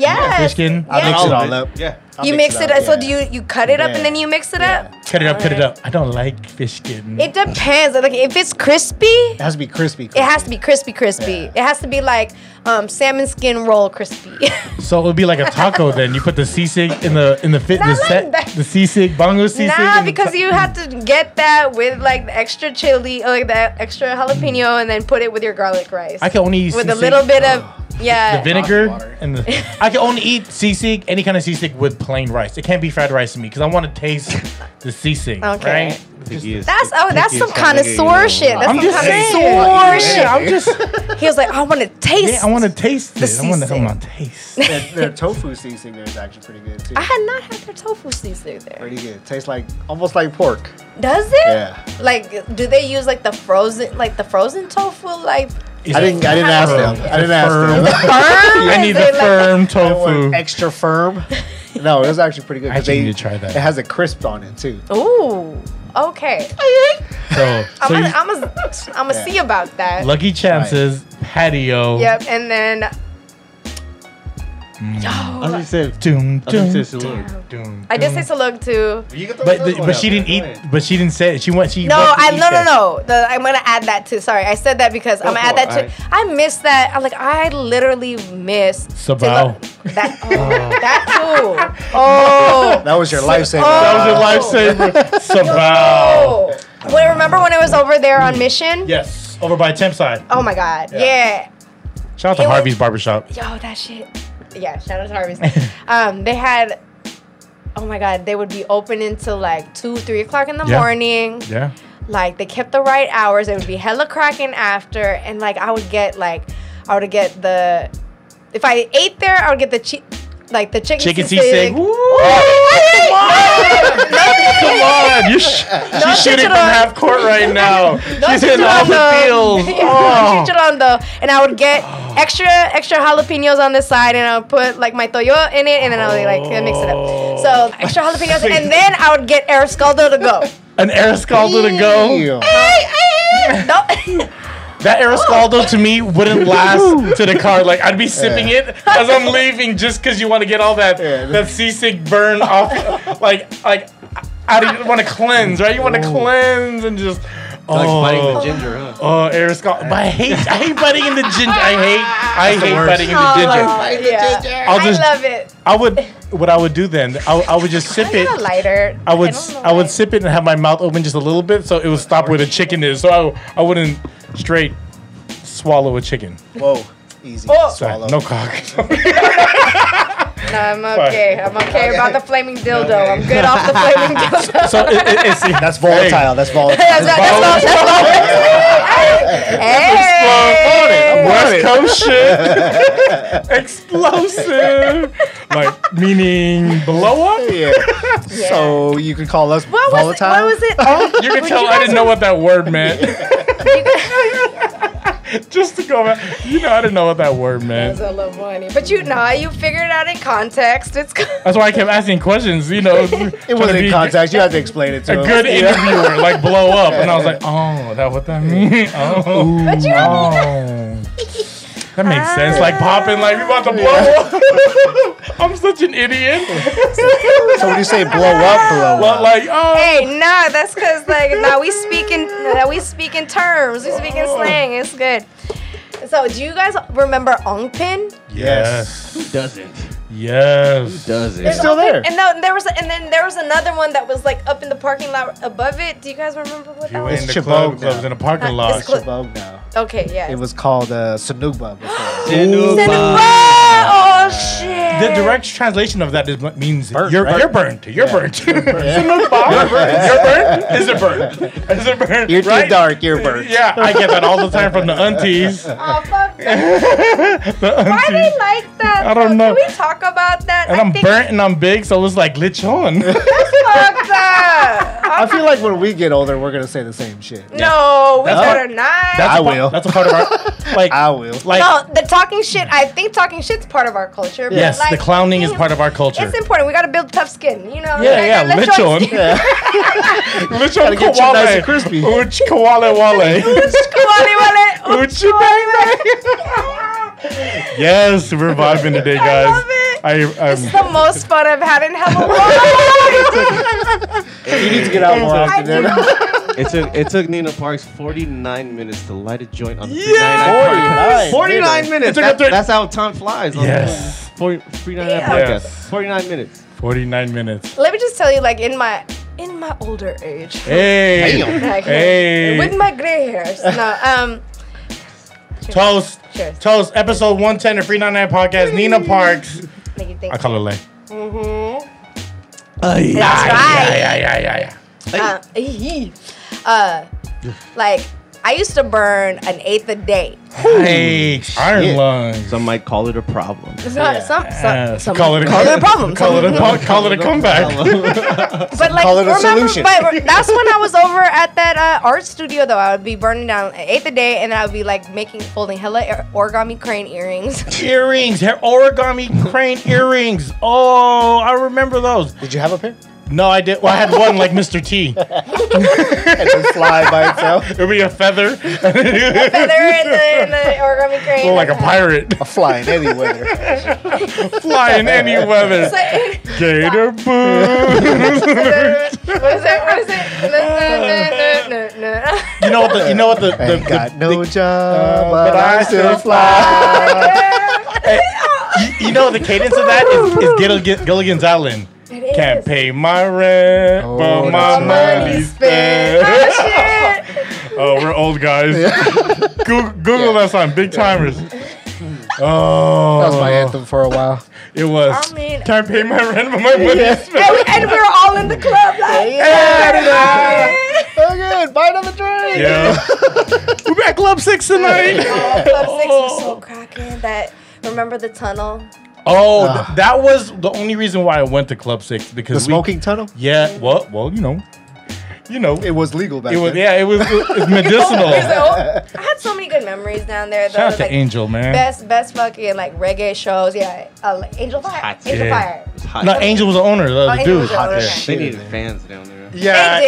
Yes. Fish skin. I'll mix it all up. Yeah. I'll you mix it up. So yeah. do you you cut it up Yeah. and then you mix it Yeah. up? Cut it up, cut it up. I don't like fish skin. It depends. Like if it's crispy, It has to be crispy. crispy. it has to be crispy, crispy. Yeah. It has to be like um, salmon skin roll crispy. <laughs> so it would be like a taco then. You put the sisig in the in the fit the like set that. the sisig bangus sisig. nah, because ta- you have to get that with like the extra chili, or like the extra jalapeno, and then put it with your garlic rice. I can only eat with a little bit of yeah. the vinegar and the. <laughs> I can only eat sisig, any kind of sisig with plain rice. It can't be fried rice to me because I want to taste the sisig. Okay. Right? Pickiest- That's oh, that's some kind of nigga connoisseur shit. That's I'm some just connoisseur saying. shit. Yeah, I'm just. <laughs> He was like, I want to taste. Yeah, I want to taste The it. I want to. I sisig. want to taste. <laughs> Their, their tofu seasoning there is actually pretty good too. I had not had their tofu seasoning there. Pretty good. Tastes like almost like pork. Does it? Yeah. Like, do they use like the frozen, like the frozen tofu, like Is I didn't. I didn't ask them. I didn't ask Firm. them. <laughs> firm? I need the firm <laughs> tofu. extra firm. No, it was actually pretty good. I 'cause actually they- need to try that. It has a crisp on it too. Ooh. Okay. So, I'm so gonna, you- I'm gonna, I'm gonna Yeah. see about that. Lucky Chances patio. Yep. And then, I just said. Doom, I doom, just said doom, salute. doom, I did doom. say salug too. But the, but she didn't eat. But she didn't say it. She went. She No, went to I eat no no that. no. The, I'm gonna add that too. Sorry, I said that because I'm gonna add that it, too. I miss that. I like I literally miss to Sabao. look- That oh, that <laughs> too. <laughs> Oh. That was your lifesaver. Oh. That was your lifesaver. Sabao. Oh. Wait, remember when it was over there on mm. Mission? Yes, over by Temp side. Oh my God. Yeah. Yeah. Shout out to It was- Harvey's Barbershop. Yo, that shit. Yeah, shout out to Harvey's. <laughs> um, they had. Oh my God, they would be open until like two, three o'clock in the Yeah. morning. Yeah. Like they kept the right hours. It would be hella cracking after, and like I would get like, I would get the. If I ate there, I would get the chi- like the chicken. Chicken sisig. sisig. Oh, Come on, you sh- No she's shooting from half court right now. No she's hitting all the chicharron. feels. Yeah, Oh. chicharron though. And I would get oh. extra extra jalapenos on the side, and I would put like my toyo in it, and then I would like mix it up. Oh. So extra jalapenos, and then I would get arroz caldo to go. An arroz caldo to go. Damn. No. <laughs> That arroz caldo to me wouldn't <laughs> last to the car. Like I'd be sipping it as I'm leaving just because you want to get all that Yeah. that sisig burn off. <laughs> Like like I don't want to cleanse, right? You want to cleanse and just Like oh. biting the oh ginger, huh? oh arroz caldo. But I hate I hate biting in the ginger. I hate I hate biting in the Oh, ginger. yeah. I'll just- I love it. I would what I would do then. I, I would just sip I got a it. lighter. I would don't I, would sip it and have my mouth open just a little bit so it would stop where the chicken is. So I, I wouldn't straight swallow a chicken. Whoa. Easy. Oh. Swallow. No cock. <laughs> No, I'm okay. I'm okay about the flaming dildo. I'm good off the flaming <laughs> dildo. so it, it, it's That's volatile. That's volatile. <laughs> That's right. That's all. That's all. Hey. West Coast shit. <laughs> Explosive. Like meaning blow up. yeah. So you can call us What was it? volatile. What was it? Oh, You can would tell you I didn't know what that word meant. <laughs> Just to go back, you know I didn't know what that word meant. That's a little funny. But you know, you figure it out in context. It's. That's why I kept asking questions. You know, <laughs> It wasn't in context. You had to explain it to A him. good <laughs> interviewer, like blow up, and I was like, oh, that what that means? Oh, But you oh. That makes ah. sense. Like popping, like we about to blow up. <laughs> I'm such an idiot. So when you say blow up, blow But up. like, oh, Hey, nah, that's cause like now we speak in now we speak in terms. We speak in oh. slang. It's good. So do you guys remember Ongpin? yes, Who doesn't? Yes. Doesn't? It's still there. And no, there was and then there was another one that was like up in the parking lot above it. Do you guys remember what that was? It's the club, clubs in the parking Uh, lot. it's cl- Shabog now. Okay, yeah. It was called uh, Sanuba before. Oh shit. The direct translation of that is, what means Burnt, you're right? you're burnt. You're <laughs> burnt. you're burnt. Is it burnt? Is it burnt? You're too right? dark. You're burnt. Yeah, I get that all the time from the aunties. <laughs> Oh fuck that. <laughs> The Why they like that? I don't know. Can we talk about that? And I I'm think burnt and I'm big, so it's like lechon. <laughs> Fuck that. I feel like when we get older, we're gonna say the same shit. No, we That's better what- not. That's I a part- will. That's a part of our <laughs> like. I will. like no, the talking shit. I think talking shit's part of our culture. but, yes, the like, clowning is part of our culture. It's important. We gotta build tough skin. You know. Yeah, yeah, Like, let's lechon. join- Yeah. <laughs> Lechon Gotta get you nice and kawali. crispy. Uch kawali wale. Wale, wale. Uch baby. Yes, we're vibing today, guys. I love. I, It's I'm, the most fun I've had in hell of a long You need to get out more I often. <laughs> It took it took Nina Parks 49 minutes to light a joint on the Yeah! 49 49 minutes. It took That- her that's how time flies. on Yes. the 40 49 Yeah. podcast. Yes. 49 minutes. 49 minutes. Let me just tell you, like in my in my older age, Hey. like, Hey. with my gray hairs. <laughs> No, um, Toast. Cheers. Toast. Episode 110 of Free 99 Podcast. Nina Parks. Thank you, thank I you. call her Lay. That's right. Yeah, yeah, yeah, yeah. Uh, uh, like I used to burn an eighth a day. Hey, iron lungs. Some might call it a problem. Some, some, some, Yeah, some call it a, call it a problem. Call it a, Some- call it a comeback. <laughs> but like, call it a remember, solution. but that's when I was over at that uh, art studio. Though I would be burning down an eighth a day, and I would be like making, folding hella origami crane earrings. <laughs> earrings, hair origami crane earrings. Oh, I remember those. Did you have a pair? No, I did. Well, I had one like Mr. T. <laughs> <laughs> And just fly by itself. It'd be a feather, <laughs> Feather in the, in the origami crane. Look like a pirate, A flying any weather. flying any weather. It's like- Gator boots. what is it? What is it? No, no, no, no, no. You know what the? You know what the? the, Ain't got the- no the- job, uh, but but I I still still fly. you, you know the cadence of that is, is Gilligan's Island. It Can't is. pay my rent, Oh, but my that's money right. spent. Oh, shit. <laughs> Oh, we're old guys. <laughs> Google, Google that song, Big Timers. Oh, That was my anthem for a while. It was. I mean- Can't pay my rent, but my money Yeah. spent. And, we, and we're all in the club like, Oh, good. Buy another drink. Yeah. <laughs> We're at Club Six tonight. Oh, Club Six was so cracking that. Remember the tunnel? Oh, th- that was the only reason why I went to Club Six The because we- smoking tunnel? yeah, well, well, you know, you know, It was legal back it was then. yeah, it was it was <laughs> medicinal. <laughs> So, I had so many good memories down there. Though, Shout out to like, Angel, man. Best, best fucking like reggae shows. Yeah, uh, Angel Fire. hot. Angel Yeah. Fire. Hot. No, Angel was the owner, the, the Angel dude. was the owner, Yeah. okay. They needed fans down there. Yeah, They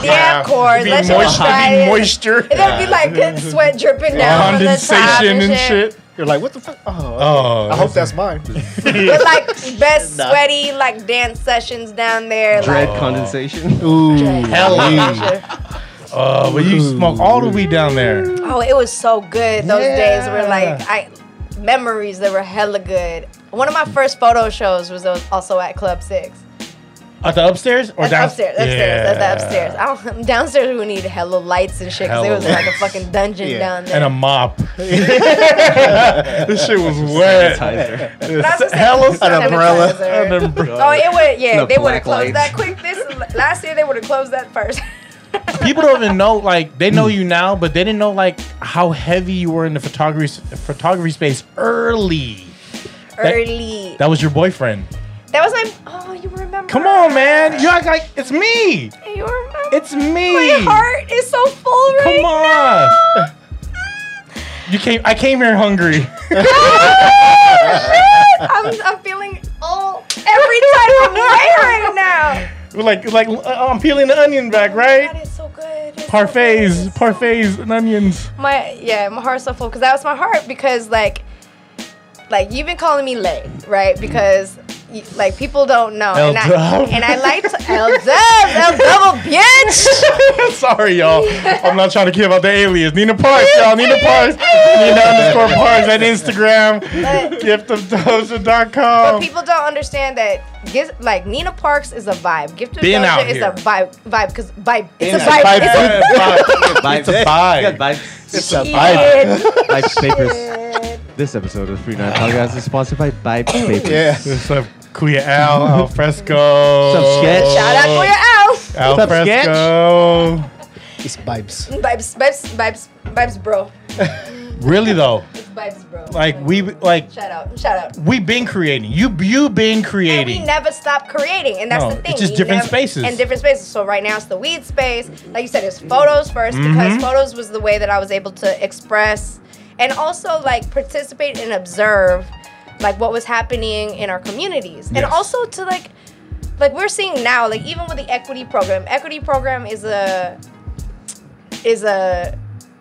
did, yeah, of course. It'd be, That shit was moisture, it'd be fire. moisture, And there'd be like good sweat dripping down from the top condensation and, and shit. Shit. You're like, what the fuck? Oh, okay. Oh, I hope that's mine. <laughs> But like best Nah. sweaty like dance sessions down there. Dread like, condensation. Ooh. Hell yeah. yeah. Oh, but you smoke all the weed down there. Oh, it was so good. Those days were like I memories that were hella good. One of my first photo shows was also at Club Six. At the upstairs or That's down? upstairs. Upstairs. That's the upstairs. I don't, downstairs we need hella lights and shit because it Hella was like a fucking dungeon Yeah. down there. And a mop. <laughs> this shit was wet. Sanitizer. That's the Hella same- An umbrella. An umbrella. Oh, it would. Yeah, The they would have black closed lights. that quick. This last year they would have closed that first. <laughs> People don't even know, like, they know you now, but they didn't know, like, how heavy you were in the photography photography space early. Early. That was your boyfriend. That was my. Oh, you remember? Come on, man. You act like it's me. You remember? It's me. my heart is so full right now! Come on. You came. I came here hungry. <laughs> I'm, I'm feeling all every of way right now. like, like uh, I'm peeling the onion back, right? is so good. It's so Parfaits, good. Parfaits, and onions. my yeah, my heart's so full because that was my heart because like, like you've been calling me late, right? Because like people don't know, and I, L-Dub. and I like to L dub, L double, bitch. <laughs> Sorry, y'all. I'm not trying to give out the alias. Nina Parks, y'all. Nina Parks. Nina underscore Parks at Instagram. But- Giftofdoja.com. But people don't understand that. Giz- like Nina Parks is a vibe. Gift of Being Doja out is here. a vibe. Vibe because vibe. It's It's a <laughs> a vibe. vibe. It's a Vibes. It's a vibe. It's a Shit. vibe. Papers. This episode of Free 99 Podcast is sponsored by Vibes Papers. Yeah. What's up, Kuya Al, Al <laughs> Fresco. What's up, Sketch? Shout out to your Al. Al What's up, Sketch? Fresco. It's vibes. Vibes, vibes, vibes, vibes, bro. <laughs> Really though, It's vibes, bro. like we like Shout out, shout out. we been creating. You you been creating. And we never stop creating, and that's No, the it's thing. just We different never- spaces. And different spaces. So right now it's the weed space. Like you said, it's photos 1st Mm-hmm. because photos was the way that I was able to express and also like participate and observe like what was happening in our communities, and also to like like we're seeing now, like even with the equity program, equity program is a is a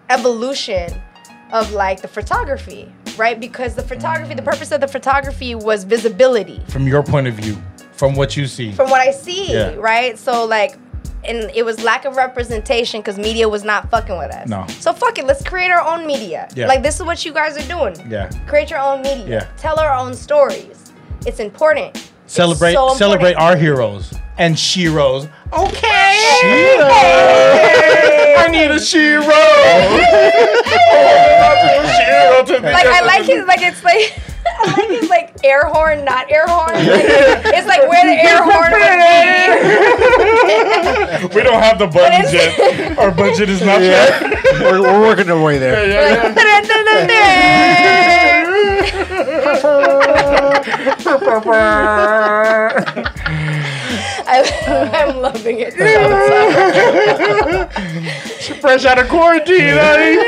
evolution of like the photography, right? Because the photography, the purpose of the photography was visibility. From your point of view, from what you see. from what I see, Yeah. right? So like, and it was lack of representation because media was not fucking with us. No. So fuck it, let's create our own media. Yeah. Like this is what you guys are doing. Yeah. Create your own media. Yeah. Tell our own stories. It's important. It's Celebrate so celebrate our heroes and sheroes. Okay. Hey! I need a shero. <laughs> Shero to me. Like I like his like it's like. <laughs> I like his like air horn, not air horn. Like, it's like where the air horn would be. <laughs> We don't have the buttons yet. <laughs> Our budget is not yet. we're, we're working our way there. I, <laughs> I'm loving it. Much. <laughs> Fresh out of quarantine. How do you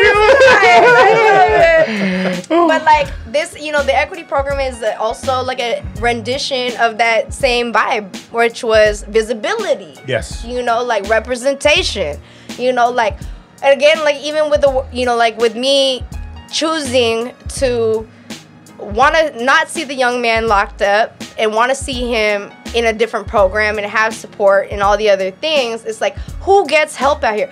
feel? but like this, you know, the equity program is also like a rendition of that same vibe, which was visibility. Yes. You know, like representation. You know, like and again, like even with the, you know, like with me choosing to want to not see the young man locked up and want to see him in a different program and have support and all the other things it's like who gets help out here?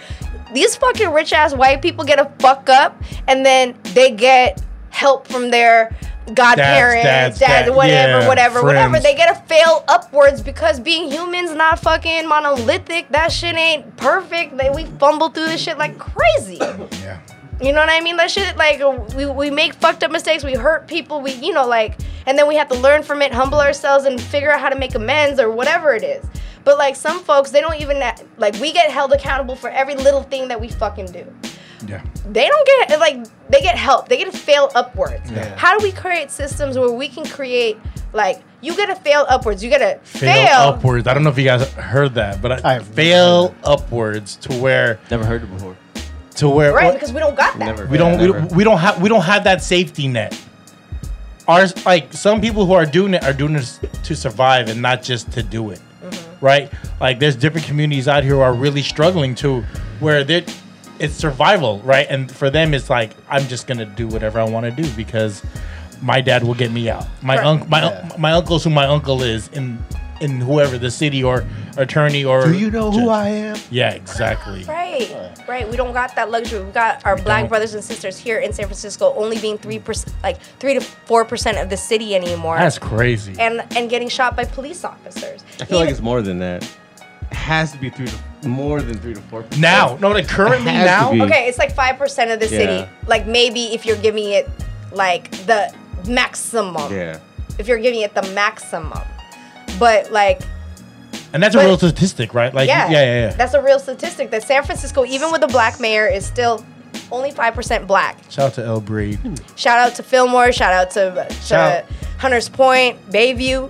These fucking rich ass white people get a fuck up and then they get help from their godparents dads, dad, dad- whatever yeah, whatever whatever. They get to fail upwards because being humans not fucking monolithic. That shit ain't perfect. They, we fumble through this shit like crazy. Yeah. You know what I mean? That shit, like, we, we make fucked up mistakes, we hurt people, we, you know, like, and then we have to learn from it, humble ourselves, and figure out how to make amends or whatever it is. But, like, some folks, they don't even, like, we get held accountable for every little thing that we fucking do. Yeah. They don't get, like, they get help. They get to fail upwards. Yeah. How do we create systems where we can create, like, you gotta fail upwards, you gotta Fail, fail. upwards. I don't know if you guys heard that, but I, I've fail upwards to where Never heard it before. To where Right, because we don't got that. Never. we don't we, Never. don't we don't have we don't have that safety net. Ours like some people who are doing it are doing this to survive and not just to do it. Mm-hmm. Right? Like there's different communities out here who are really struggling to where they it's survival, right? And for them it's like I'm just going to do whatever I want to do because my dad will get me out. My Right. uncle my Yeah. my uncle's who my uncle is in in whoever the city or attorney or Do you know who. I am? Yeah, exactly. Right, right. We don't got that luxury. We got our black don't. brothers and sisters here in San Francisco only being three percent, like three to four percent of the city anymore, That's crazy. and and getting shot by police officers. I feel like it's more than that. It has to be three to more than three to four. percent. now, no, like currently It has to now, okay. It's like five percent of the city. Yeah. Like maybe if you're giving it like the maximum. Yeah. If you're giving it the maximum, but like and that's a real statistic, right? Like, yeah, yeah, yeah, yeah. That's a real statistic. That San Francisco, even with a black mayor, is still only five percent black. Shout out to El Breed. Shout out to Fillmore. Shout out to, to Shout- Hunters Point, Bayview.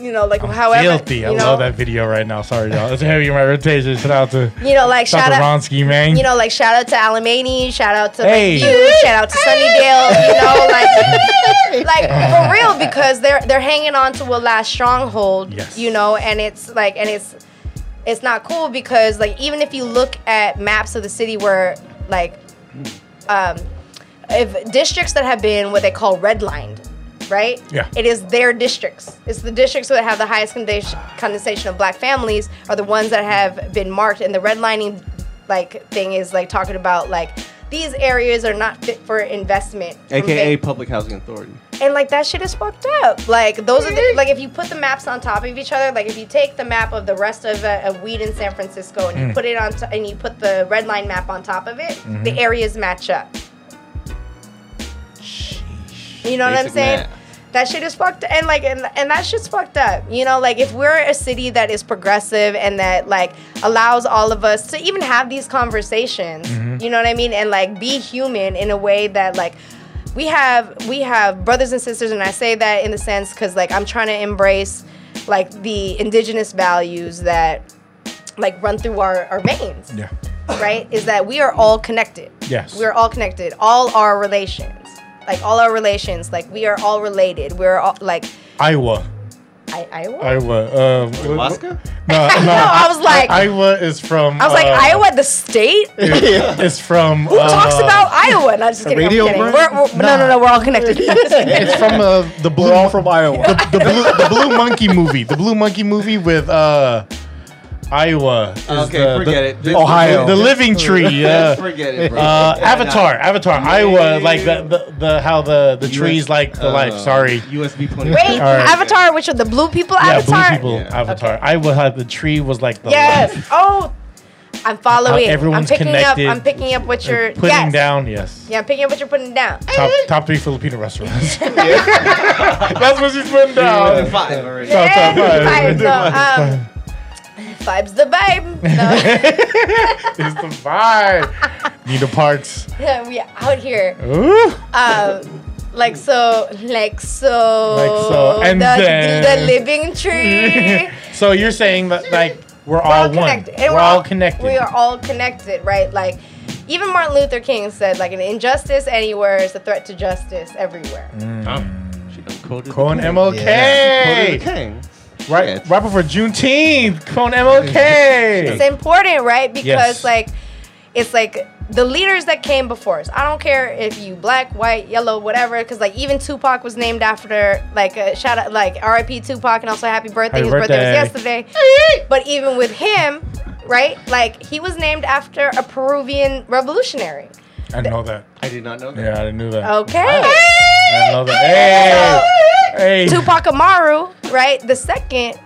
You know, like however. Filthy. I you know, love that video right now. Sorry, y'all. It's heavy in my rotation. Shout out to You know, like shout shout out out. to Ronsky, man. You know, like shout out to Alemany, shout out to Hey. like you, shout out to Sunnydale, you know, like <laughs> like for real because they're they're hanging on to a last stronghold, Yes. you know, and it's like and it's it's not cool because like even if you look at maps of the city where like um if districts that have been what they call redlined, right? Yeah. It is their districts. It's the districts that have the highest condensation, condensation of black families are the ones that have been marked. And the redlining like thing is like talking about like these areas are not fit for investment. AKA big- Public Housing Authority. and like that shit is fucked up. Like those are the, like if you put the maps on top of each other, like if you take the map of the rest of, uh, of weed in San Francisco and you put it on t- and you put the red line map on top of it, the areas match up. You know what I'm saying? math. That shit is fucked and like and, and that shit's fucked up. You know, like if we're a city that is progressive and that like allows all of us to even have these conversations, mm-hmm. you know what I mean? And like be human in a way that like we have we have brothers and sisters and I say that in the sense cuz like I'm trying to embrace like the indigenous values that like run through our, our veins yeah. right? Is that we are all connected. Yes. We're all connected. All our relations. Like all our relations, like we are all related. We're all like Iowa. I, Iowa. Iowa. Um, Alaska? No, <laughs> no. I was like- Iowa is from. I was like, uh, Iowa, the state. <laughs> It's from. Who talks uh, about Iowa? No, just kidding. I'm radio kidding. We're, we're, No, no, no. We're all connected. <laughs> It's from uh, the blue. We're all from Iowa. the, the blue, the blue monkey movie. The blue monkey movie with uh, Iowa. is Okay, the- forget the, it. Ohio. The living <laughs> tree. Yeah. Forget it, bro. Uh, Yeah, Avatar, nah. Avatar, Iowa, like the, the, the how the the trees like the Uh, life. Sorry, USB 20. Wait, All right. Avatar, which are the blue people yeah, Avatar? blue people, Yeah. Avatar. Iowa, how the tree was like the Yes. life. Oh, I'm following. I'm everyone's picking connected. up. I'm picking up what you're putting yes. down. Yes, Yeah, I'm picking up what you're putting down. top top three Filipino restaurants. <laughs> <laughs> That's what she's putting down. five already. Top, top five. Vibes, no, um, vibes the vibe. No. <laughs> It's the vibe. Nina Parks. Yeah, we out here. Ooh. Um, like so, like so, Like so, and the, then- the living tree. <laughs> So you're saying that like we're, We're all, all one. connected. And We're, all connected. We are all connected, right? Like even Martin Luther King said, like an injustice anywhere is a threat to justice everywhere. Mm. She done coded Quoting the king. MLK. Quoted the king. Right, Shit. right before Juneteenth. Quoting MLK. It's important, right? Because Yes. like it's like the leaders that came before us. I don't care if you black, white, yellow, whatever. Because like even Tupac was named after like a shout out like R.I.P. Tupac and also happy birthday. Happy His birthday was yesterday. but even with him, right? Like he was named after a Peruvian revolutionary. I know that. I did not know that. Yeah, I didn't know that. Okay. I didn't know that. Hey, hey. Tupac Amaru, right? The second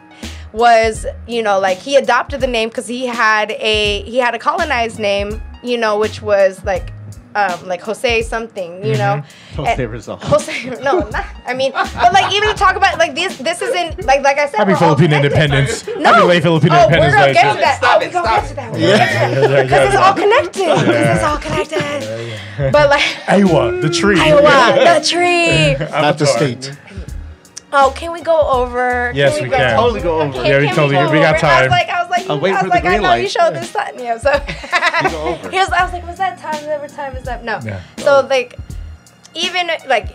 was, you know, like he adopted the name because he had a he had a colonized name, you know, which was like um like Jose something, you know. Mm-hmm. Jose Rizal. <laughs> Jose, no, not, I mean, but like even to talk about like this, this isn't like like I said. Happy we're Filipino independence. No. Happy late Filipino oh, independence we're gonna get to that. Stop oh, it, we're gonna stop get to it. that. We're gonna get to that. <laughs> Yeah, yeah, Because yeah, it's yeah. all connected. Because it's all connected. But like Iowa, the tree. Iowa, the <laughs> tree. Not the state. Oh, can we go over? Yes, can we go can. Totally go over. Can, Yeah, we can totally- go we got over? I was like, I was like, I'll you- wait I for was the like, I green know you light. showed this time. Yeah, so <laughs> he was, I was like, was that time? What time is up? No. Yeah. So like, even like,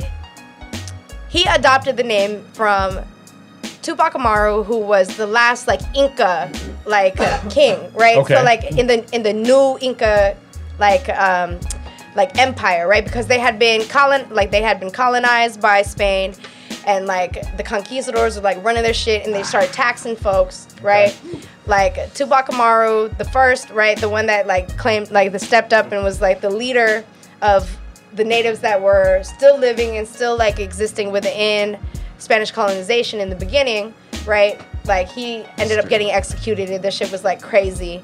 he adopted the name from Tupac Amaru, who was the last like Inca like uh, king, right? Okay. So like in the in the new Inca like um like empire, right? Because they had been colon like they had been colonized by Spain and like the conquistadors were like running their shit and they started taxing folks, right? Like Tupac Amaru, the first, right? The one that like claimed like the stepped up and was like the leader of the natives that were still living and still like existing within Spanish colonization in the beginning, right? Like he ended up getting executed and this shit was like crazy.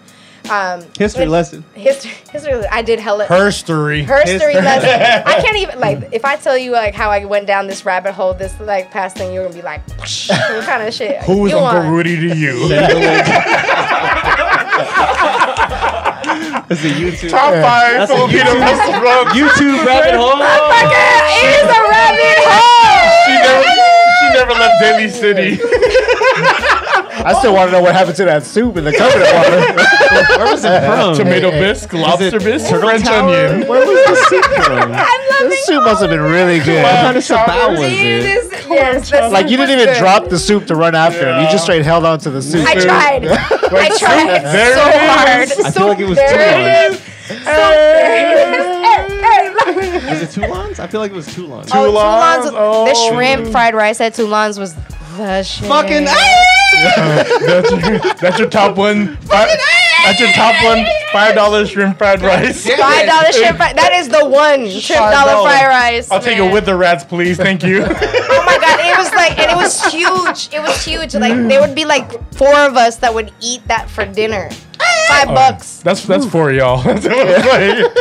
Um, History lesson. History, history. I did hella Her story. history lesson. I <laughs> can't even like if I tell you like how I went down this rabbit hole, this like past thing, you're gonna be like, <laughs> what kind of shit? Who is you Uncle on? Rudy to you? <laughs> It's a YouTube. Top five That's Filipino YouTube- restaurants. YouTube rabbit hole. It is a rabbit hole. She never, she never left Daly City. I still want to know what happened to that soup in the coconut water. <laughs> Where was it uh, from? Tomato hey, hey. bisque, lobster bisque, French Tower? onion. Where was the soup <laughs> from? I'm loving the soup must have been really good. What kind of sabaw Chowder. was it. it? is- yes, the Like you didn't even good. drop the soup to run after him. You just straight held on to the soup. I tried. <laughs> I tried so hard. is. I feel like it was There two it lines. is. Hey, hey, look. Was it two lines? I feel like it was two lines. Oh, Tu Lan's? Toulons. Oh. The shrimp oh. fried rice at two Tu Lan's was the shit. Fucking <laughs> That's your, that's your top one. Five, that's your top one. Five dollars shrimp fried rice. Five dollar shrimp <laughs> fried. That is the one shrimp Five dollar fried rice. I'll take man. it with the rats, please. Thank you. <laughs> Oh my god, it was like, and it was huge. It was huge. Like there would be like four of us that would eat that for dinner. Five bucks. That's that's for y'all. <laughs> That's, what I'm saying.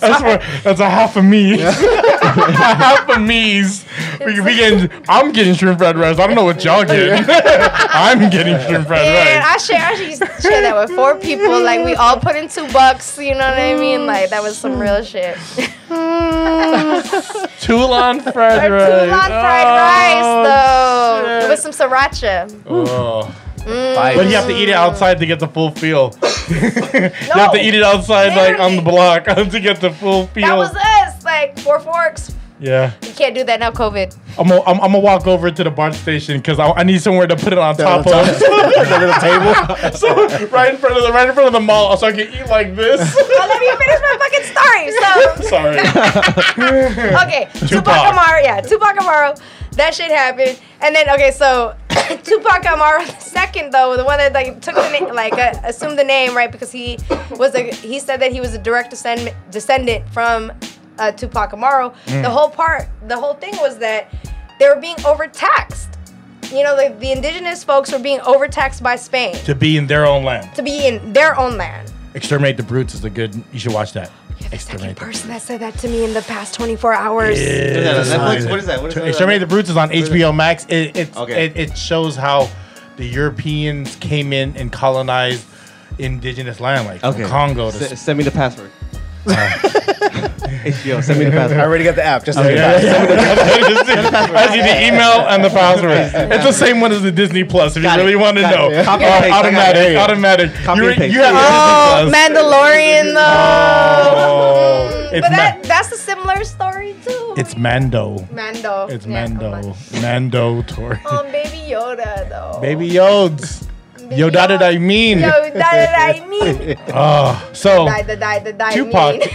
that's for that's a half of me. <laughs> a half of me's. We, we getting. I'm getting shrimp fried rice. I don't know what y'all getting. <laughs> I'm getting shrimp fried And rice. I share, I used to share that with four people. Like we all put in two bucks. You know what I mean? Like that was some real shit. Tu Lan fried rice. Tu Lan fried rice oh, though, shit. with some sriracha. Oh. Mm. But you have to eat it outside to get the full feel. <laughs> you have to eat it outside, like on the block, <laughs> to get the full feel. That was us. Like four forks, Yeah. You can't do that now, COVID. I'm gonna, I'm, I'm gonna walk over to the bar station because I, I need somewhere to put it on top on of. <laughs> the little table. so right in front of the right in front of the mall, so I can eat like this. Oh, let me finish my fucking story. So Sorry. okay, Tupac. Tupac. Amaru, yeah, Tupac Amaru. That shit happened, and then okay, so <coughs> Tupac Amaru the second though, the one that like took the name, like uh, assumed the name right because he was a he said that he was a direct descendant descendant from uh, Tupac Amaru. Mm. The whole part, the whole thing was that they were being overtaxed. You know, like the indigenous folks were being overtaxed by Spain to be in their own land. to be in their own land. Exterminate the Brutes is a good. You should watch that. Second Exterminate the person that said that to me in the past 24 hours. Is that on Netflix? What is that? What is that? Exterminate the Brutes is on HBO Max. It it, Okay. it it shows how the Europeans came in and colonized indigenous land, like from Okay. Congo. To S- send me the password. HBO, send me the password. I already got the app. Just Yeah, yeah, yeah. I see the email and the password. It's the same one as the Disney Plus. If you Got it. really want to Got it. know, Yeah. Copy Uh, paste. I got automatic, it. automatic. Copy you, and paste. have Oh, Disney Plus. Mandalorian though. Oh, it's but that Ma- that's a similar story too. It's Mando. Mando. It's Yeah, Mando. Mando Tori. Um, Baby Yoda though. Baby Yods. Baby Yo, that did I mean? Yo, that did I mean? Oh, <laughs> so Die, the die, the die. Tupac. mean.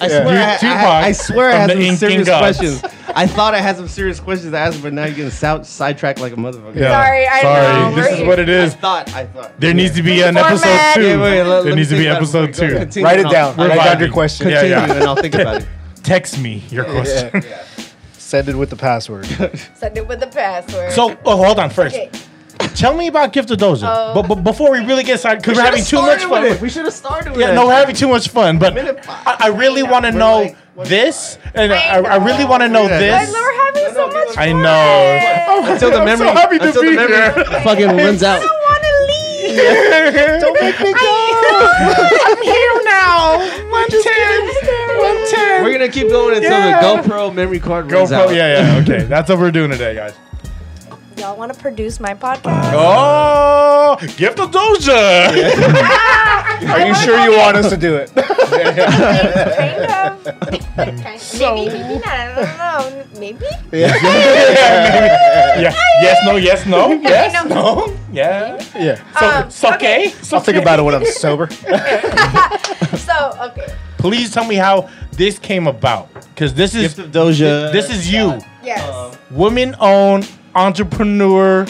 I Yeah. swear, I, Tupac I, I swear I from had some Incan serious gods. questions. I thought I had some serious questions to ask, but now you're getting sou- sidetracked like a motherfucker. Yeah. Sorry, I sorry. know, This we're- is what it is. I thought, I thought. There needs to be an Format. episode two. Yeah, wait, let- let there me needs to be about episode before we go. two. Continue Write it down. I'll- Write down your question. Yeah, Continue yeah. and I'll think about it. <laughs> Text me your question. <laughs> Send it with the password. Send it with the password. So, oh, hold on first. Okay. Tell me about Gift of Doja. Oh. But, but before we really get started, because we're having too much fun. with- We should have started with Yeah, it. no, we're having too much fun. But I, I really want to know like, what- this, and I I, I really want to know Yeah. this. We're having so much fun. I know. Oh, until the I'm memory, so happy to until be the memory here. <laughs> fucking runs out. I don't want to leave. <laughs> Don't make me go. I'm here now. <laughs> One ten. One ten. We're gonna keep going until Yeah. the GoPro memory card runs GoPro. out. Yeah, yeah. Okay, that's what we're doing today, guys. Y'all want to produce my podcast? Oh, Gift of Doja. <laughs> Are you sure you want us to do it? kind of. Kind- So- maybe, maybe not. I don't know. Maybe. yeah. <laughs> Yes. No. Yes. No. <laughs> Yes. No. Yeah. Yeah. So, Um, it's okay. It's I'll think okay. about it when I'm sober. So, okay. Please tell me how this came about, because this is Gift of Doja. this is you, Yes. woman-owned entrepreneur,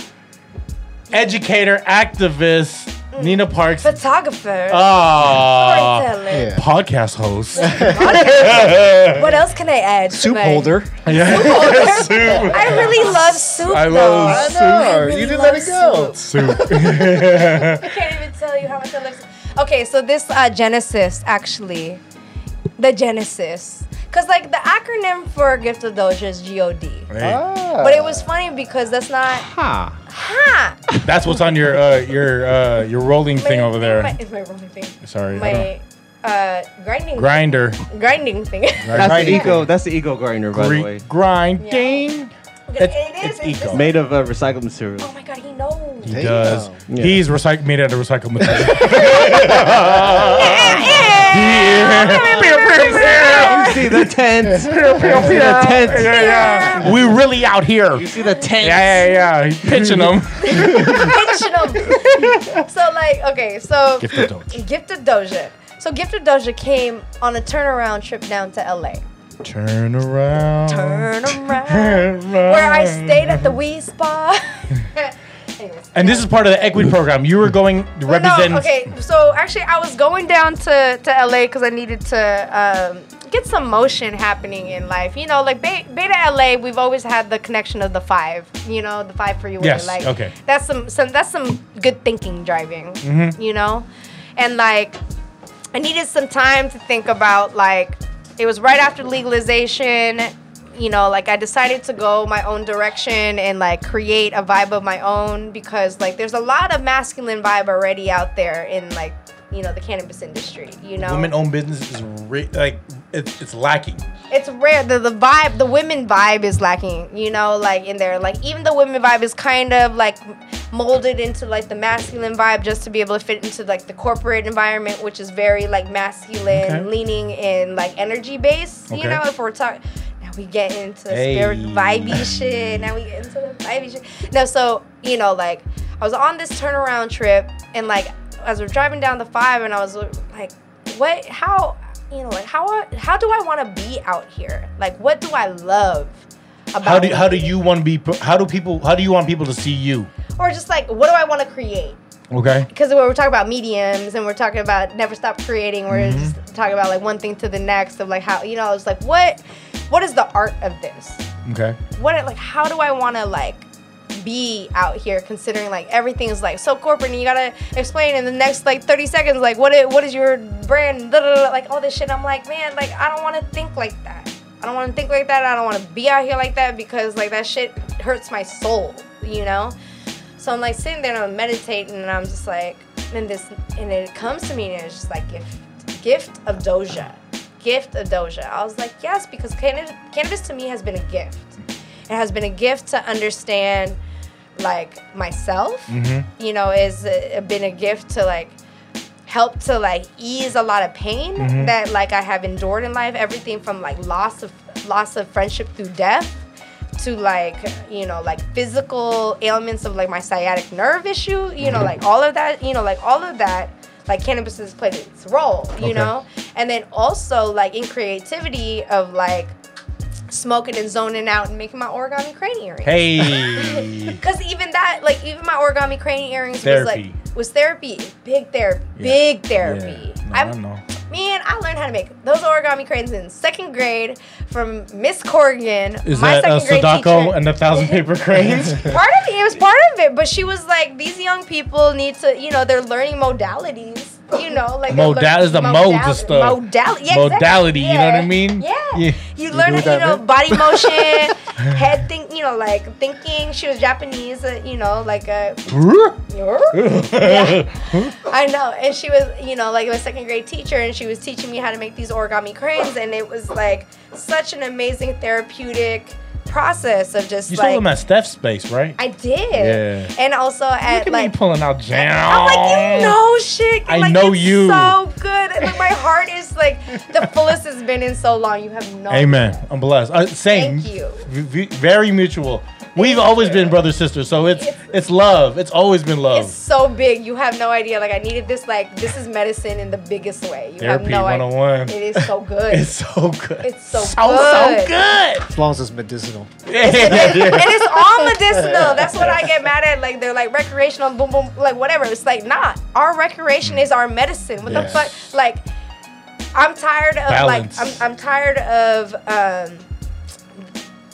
educator, activist, Nina Parks. Photographer. Ah, storyteller. Yeah. podcast host. <laughs> What else can I add? Soup tonight? holder. <laughs> yeah. <laughs> Soup. I really love soup. I though. love I soup. know. really you didn't let it go. Soup. I can't even tell you how much I love soup. Okay, so this uh, Genesis actually, the Genesis, because like the acronym for Gift of Doja is God. Hey, Ah. But it was funny because that's not Ha. ha. that's what's on your uh, your uh, your rolling thing over there. My, my rolling thing. Sorry. My uh, grinding don't- grinder. grinding thing. That's Grinding. the eco. That's the eco grinder, by the way. Gri- grinding. it It's- is. it's It's, eco. Made of uh, recycled material. oh my god, he knows. He Damn. does. Yeah. He's recycled, made out of recycled material. <laughs> <laughs> <laughs> You see the tent. You see the tent. Yeah, yeah. We really out here. You see the tent. Yeah, yeah, yeah. Pitching them. <laughs> Fictional. so like, okay, so Gift of Doja. Gifted Doja. So Gifted Doja came on a turnaround trip down to LA. Turn around. Turn around. Turn Where I stayed at the Wi Spa. <laughs> Anyways. And this is part of the equity program. You were going to represent. No, okay, so actually, I was going down to, to LA because I needed to um, get some motion happening in life. You know, like Be- Beta LA, we've always had the connection of the five. You know, the five for you. Yes, Like, okay. That's some, some that's some good thinking driving. Mm-hmm. You know, and like I needed some time to think about like it was right after legalization. You know, like I decided to go my own direction and like create a vibe of my own because like there's a lot of masculine vibe already out there in like you know the cannabis industry. You know, Women-owned business is re- like it's it's lacking. it's rare the, the vibe the women vibe is lacking you know like in there like even the women vibe is kind of like molded into like the masculine vibe just to be able to fit into like the corporate environment which is very like masculine Okay. leaning in like energy base Okay. you know if we're talking we get into the Hey. spirit vibey shit. Now we get into the vibey shit. No, so you know, like I was on this turnaround trip, and like as we're driving down the five, and I was like, what? How? You know, like how? How do I want to be out here? Like, what do I love? About How do how do you want to be? How do people? How do you want people to see you? or just like what do I want to create? Okay. because we're talking about mediums and we're talking about never stop creating we're Mm-hmm. just talking about like one thing to the next of like how you know it's like what what is the art of this? Okay. what like how do i want to like be out here considering like everything is like so corporate and you gotta explain in the next like 30 seconds like what is, what is your brand da, da, da, like all this shit. I'm like man like i don't want to think like that. I don't want to think like that. I don't want to be out here like that because like that shit hurts my soul you know? So I'm like sitting there and I'm meditating and I'm just like, and this, and it comes to me and it's just like gift, gift of Doja, gift of Doja. I was like, yes, because cannabis, cannabis to me has been a gift. It has been a gift to understand like myself. Mm-hmm. You know, is uh, been a gift to like help to like ease a lot of pain Mhm. that like I have endured in life. Everything from like loss of loss of friendship through death to like you know like physical ailments of like my sciatic nerve issue you know like all of that you know like all of that like cannabis has played its role you Okay. know and then also like in creativity of like smoking and zoning out and making my origami crane earrings Hey. <laughs> because even that like even my origami crane earrings Therapy. was like was therapy big therapy Yeah. big therapy Yeah. No, I know. Man, I learned how to make those origami cranes in second grade from Miss Corrigan. Is my that a second grade Sadako teacher. and a thousand <laughs> paper cranes? <laughs> part of it, it was part of it, but she was like, these young people need to, you know, they're learning modalities. You know, like they're Modal- is the modes of stuff. Modality, yeah, exactly. Modality, you know what I mean? Yeah. Yeah. You know learn, what you know, meant? body <laughs> motion, head think, you know, like thinking. She was Japanese, uh, you know, like uh, <laughs> yeah. I know. And she was, you know, like my second grade teacher, and she was teaching me how to make these origami cranes, and it was like such an amazing therapeutic process of just You like them at Steph's space, right? I did. Yeah. And also Look at at like me pulling out jam. I'm like, you know shit. I like, know you. So good. And, like my heart is like the fullest it's been in so long. You have no. Amen. I'm blessed. Uh, same. Thank you. V- very mutual. We've always been brother sister, so it's It's- it's love. It's always been love. It's so big. You have no idea. Like I needed this. Like this is medicine in the biggest way. You Therapy have no idea. 101. It is so good. <laughs> It's so good. It's so so, so good. good. As long as it's medicinal. <laughs> and it's all medicinal. That's what I get mad at. Like they're like recreational, boom boom, like whatever. It's like not. Our recreation is our medicine. What Yes. the fuck? Like I'm tired of Balance. like I'm I'm tired of um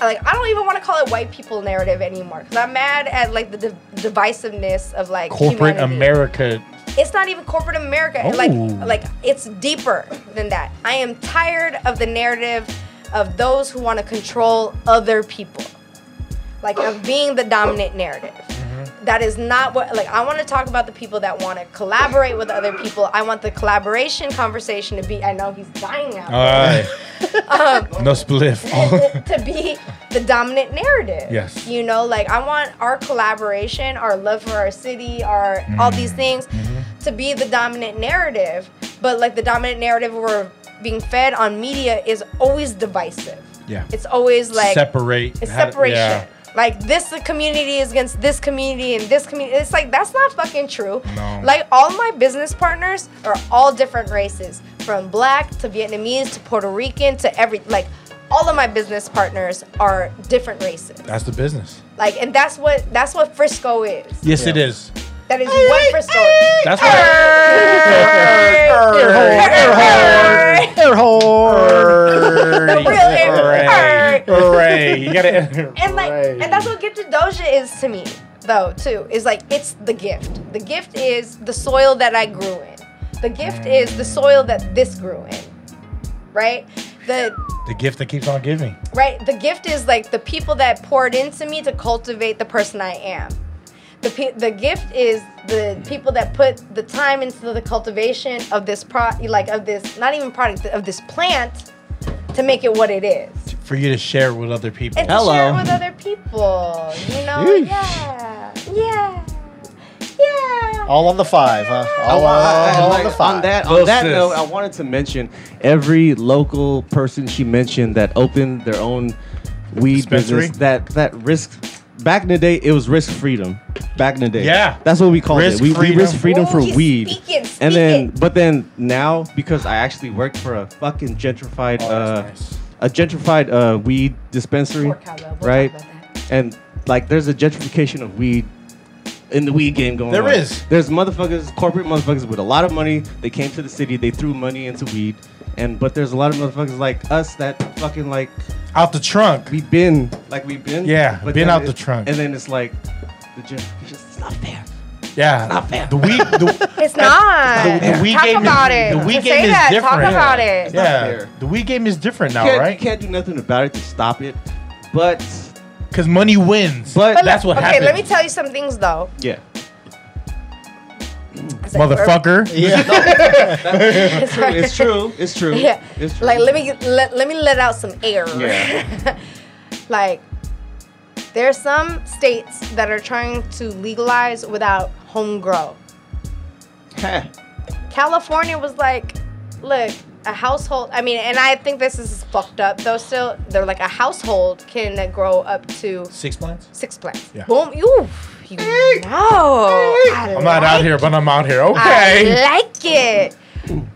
like I don't even want to call it white people narrative anymore because I'm mad at like the div- divisiveness of like Corporate humanity. America. It's not even corporate America. Like like it's deeper than that. I am tired of the narrative of those who want to control other people. Like of being the dominant narrative. Mm-hmm. That is not what like I want to talk about the people that want to collaborate with other people. I want the collaboration conversation to be I know he's dying out. All right. <laughs> Um, No spliff. <laughs> to be the dominant narrative. Yes. You know, like I want our collaboration, our love for our city, our all these Mm-hmm. things to be the dominant narrative. But like the dominant narrative we're being fed on media is always divisive. yeah. It's always like Separate. it's to- separation. yeah. Like this community is against this community and this community. It's like that's not fucking true. No. Like all my business partners are all different races, from black to Vietnamese to Puerto Rican to every like all of my business partners are different races. That's the business. Like and that's what that's what Frisco is. Yes, it Yeah. is. That is what Frisco is. That's what. Air horn. The real air- Hooray. Hooray. You gotta. <laughs> and like and that's what gifted doja is to me though too is like it's the gift the gift is the soil that i grew in the gift is the soil that this grew in right the The gift that keeps on giving. right the gift is like the people that poured into me to cultivate the person i am the, pe- the gift is the people that put the time into the cultivation of this pro like of this not even product of this plant to make it what it is For you to share with other people. and to share Hello. with other people. You know, Yeesh. yeah, yeah, yeah. All on the five, huh? All, Oh, I- I- all like, on the five. on that, on that note, I wanted to mention every local person she mentioned that opened their own weed Dispensary? business. That that risk back in the day, it was risk freedom. Back in the day, Yeah. that's what we called Risk it. We, we freedom. risk freedom Ooh, for he's weed. speaking, And then, speaking. but then now, because I actually worked for a fucking gentrified, Oh, uh, nice. a gentrified uh, weed dispensary, We'll right? talk about that. And like, there's a gentrification of weed in the weed game going There on. is. There's motherfuckers, corporate motherfuckers with a lot of money. They came to the city. They threw money into weed. And but there's a lot of motherfuckers like us that fucking like Out the trunk. we've been like we've been. Yeah, but been then out the it- trunk. And then it's like the gentrification. It's not fair. Yeah. not fair. The weed. The, <laughs> It's not. the, the weed Talk game about is, it. The weed To game say is that, different. Talk about it. not Yeah. fair. The weed game is different now, can't, right? You can't do nothing about it to stop it. But Because money wins. But- But that's what okay, happens. let me tell you some things though. yeah, It's like, Motherfucker. Yeah. <laughs> It's right. it's true. It's true. Yeah. it's true. <laughs> Like let me let, let me let out some air. Yeah. <laughs> like there are some states that are trying to legalize without home grow. Heh. California was like, look, a household. I mean, and I think this is fucked up though. Still, they're like a household can grow up to Six plants? six plants. Yeah. Boom. You. You know. I I'm not out here, but I'm out here. okay I Okay. like it.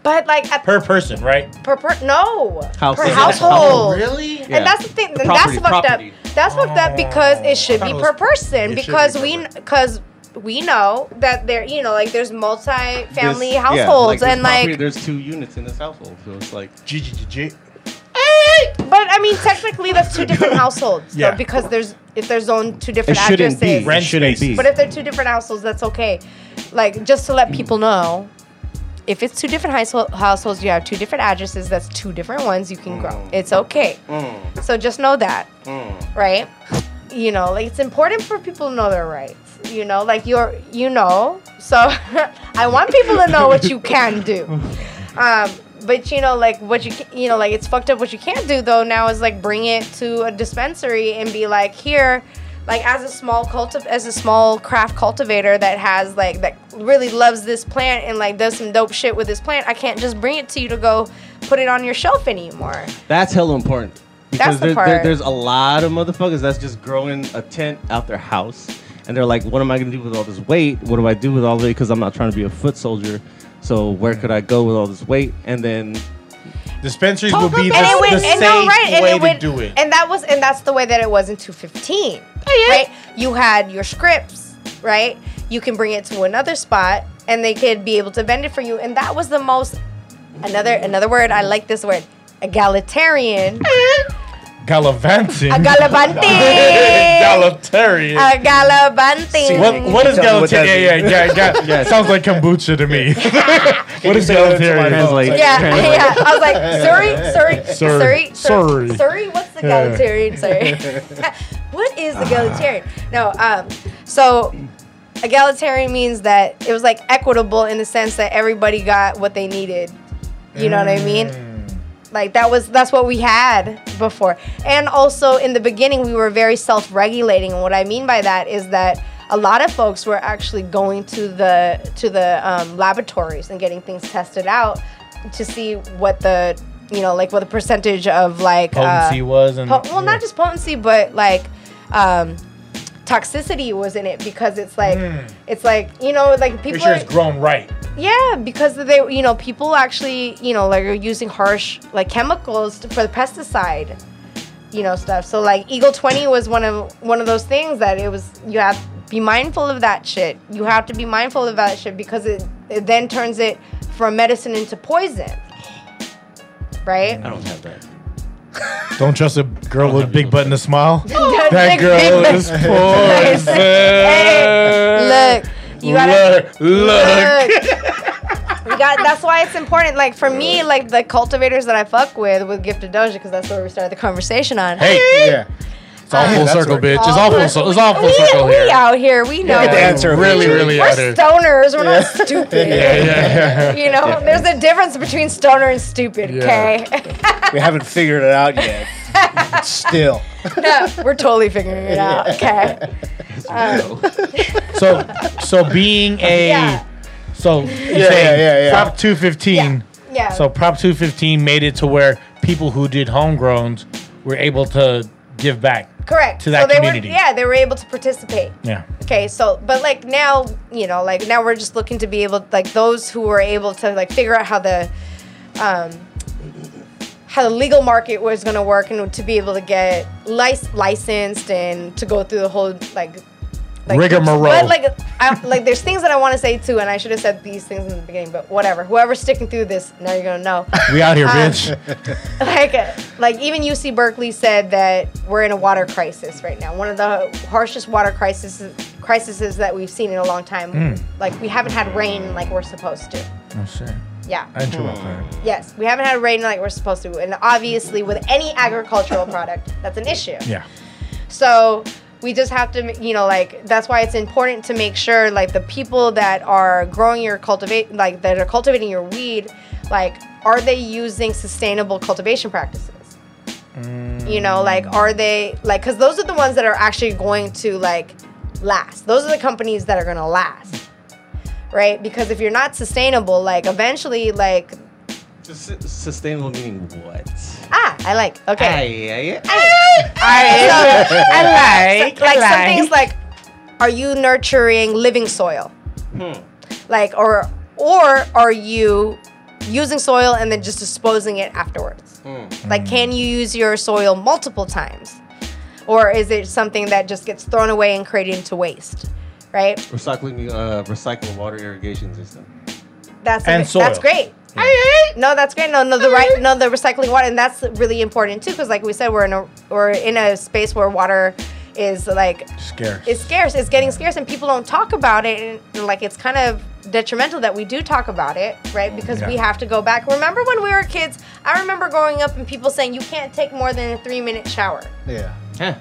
But like at Per person, right? per, per no House- per Is it household. Oh, really? Yeah. And that's the thing. The property- that's fucked property. up. That's fucked up because Oh, it should be per person it should be because per we because we know that there you know like there's multi-family This- yeah, households this and property, like there's two units in this household, so it's like G G G G. but I mean technically that's two different <laughs> households though, Yeah. because there's if they're zoned two it different shouldn't be. addresses. Rent shouldn't space. be. But if they're two different households, that's okay. Like just to let people know, if it's two different household households, you have two different addresses. That's two different ones you can grow. It's okay. Mm, So just know that, mm. right? You know, like it's important for people to know their rights. You know, like you're, you know. So <laughs> I want people to know what you can do. <laughs> Um, but you know, like what you, you know, like it's fucked up. What you can't do though now is like bring it to a dispensary and be like, here, like as a small cultiv, as a small craft cultivator that has like that really loves this plant and like does some dope shit with this plant. I can't just bring it to you to go put it on your shelf anymore. That's hella important. Because the there, there- there's a lot of motherfuckers that's just growing a tent out their house. And they're like, what am I going to do with all this weight? What do I do with all this? Because I'm not trying to be a foot soldier. So where could I go with all this weight? And then Dispensaries will be the, and it went, the and safe no, right, and way it went, to do it. and that was, and that's the way that it was in 215, right? You had your scripts, right? You can bring it to another spot, and they could be able to vend it for you, and that was the most, another, another word. I like this word, egalitarian, uh-huh. Gallivanting. a gallivanting, <laughs> Egalitarian. a gallivanting. What, what is Tell me egalitarian? Yeah, yeah, <laughs> yeah, yeah. Sounds like kombucha to me. <laughs> what is say that into my egalitarian? Translate. Yeah, Translate. yeah. I was like, Surrey, Surrey, Surrey. Surrey, Surrey. Surrey, Surrey. What's the Yeah. egalitarian? Sorry. what is egalitarian? No. Um. So, egalitarian means that it was like equitable in the sense that everybody got what they needed. You know what I mean? Like that was that's what we had before. And also in the beginning we were very self-regulating. And what I mean by that is that a lot of folks were actually going to the to the um, laboratories and getting things tested out to see what the you know like what the percentage of like Potency uh, was and po- well not just potency but like um, toxicity was in it because it's like hmm. it's like you know like Make people sure are, it's grown right. yeah, because they, you know, people actually, you know, like are using harsh like chemicals to, for the pesticide, you know, stuff. So like Eagle Twenty was one of one of those things that it was. You have to be mindful of that shit. You have to be mindful of that shit because it it then turns it from medicine into poison, right? I don't have that. Don't trust a girl with a big butt and a smile. That that girl big- is poison. <laughs> Hey, look, you gotta look, look. We got. That's why it's important. Like for me, like the cultivators that I fuck with with Gifted Doja, because that's where we started the conversation on. Hey, Yeah. it's all uh, full circle, right. bitch. It's all full circle. It's all full we, circle we here. out here. We know. Get the it. answer. Really, really We're out stoners. We're not stupid. <laughs> Yeah, yeah. You know, there's a difference between stoner and stupid. Yeah. Okay. We haven't figured it out yet. Still. no, we're totally figuring it out. Okay. Um, So, so <laughs> being a Yeah. so Yeah, yeah, yeah, yeah. Prop two fifteen. Yeah. So Prop two fifteen made it to where people who did homegrowns were able to give back. Correct. to that so they community. Were, yeah, they were able to participate. Yeah. Okay, so but like now, you know, like now we're just looking to be able like those who were able to like figure out how the um how the legal market was going to work and to be able to get lic- licensed and to go through the whole like like Rigmarole. But like I, like there's things that I want to say too and I should have said these things in the beginning, but whatever. Whoever's sticking through this, now you're going to know. <laughs> We out here, Um, bitch. <laughs> like like even UC Berkeley said that we're in a water crisis right now. One of the harshest water crises crises that we've seen in a long time. Mm. Like we haven't had rain like we're supposed to. Oh shit. Yeah. I didn't know about that. Yes, we haven't had rain like we're supposed to. And obviously with any agricultural product, that's an issue. Yeah. So we just have to, you know, like that's why it's important to make sure, like the people that are growing your cultivate, like that are cultivating your weed, like are they using sustainable cultivation practices? You know, like are they like because those are the ones that are actually going to like last. Those are the companies that are going to last, right? Because if you're not sustainable, like eventually, like Sus- Sustainable meaning what? ah, I like okay. Ay, ay, ay. I, I like like some things like are you nurturing living soil Hmm. like or or are you using soil and then just disposing it afterwards Hmm. like can you use your soil multiple times or is it something that just gets thrown away and created into waste right Recycling, uh, recycling water irrigation system. that's And a, that's soil. great no that's great no no the right no the recycling water and that's really important too because like we said we're in a we're in a space where water is like Scarce. it's scarce. It's getting scarce, and people don't talk about it. And, and, like it's kind of detrimental that we do talk about it, right? Because we have to go back. Remember when we were kids? I remember growing up and people saying you can't take more than a three minute shower. Yeah. Huh.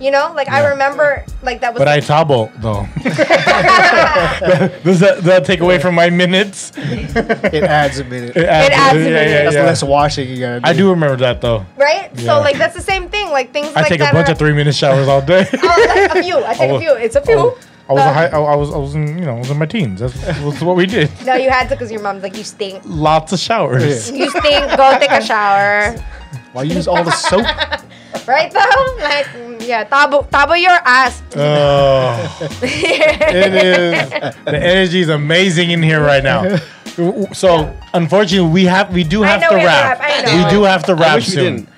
You know, like I remember like that was. but I tabo though. <laughs> <laughs> Does that, does that take away from my minutes? It adds a minute. It adds, adds a minute. That's yeah. less washing you gotta do. I do remember that though. right. Yeah. So like that's the same thing. Like things I like take that a bunch are, of three minute showers all day. <laughs> Oh, like a few. I take I a was- few. It's a few. Oh. I was, a high, I was, I was in, you know, I was in my teens. That's, that's what we did. No, you had to because your mom's like you stink. Lots of showers. You stink. Go take a shower. Why use all the soap? <laughs> Right though? Like mm, yeah, tabo tabo your ass. Oh, <laughs> it is. The energy is amazing in here right now. So unfortunately, we have we do I have know to we have wrap. to wrap, We do have to wrap soon.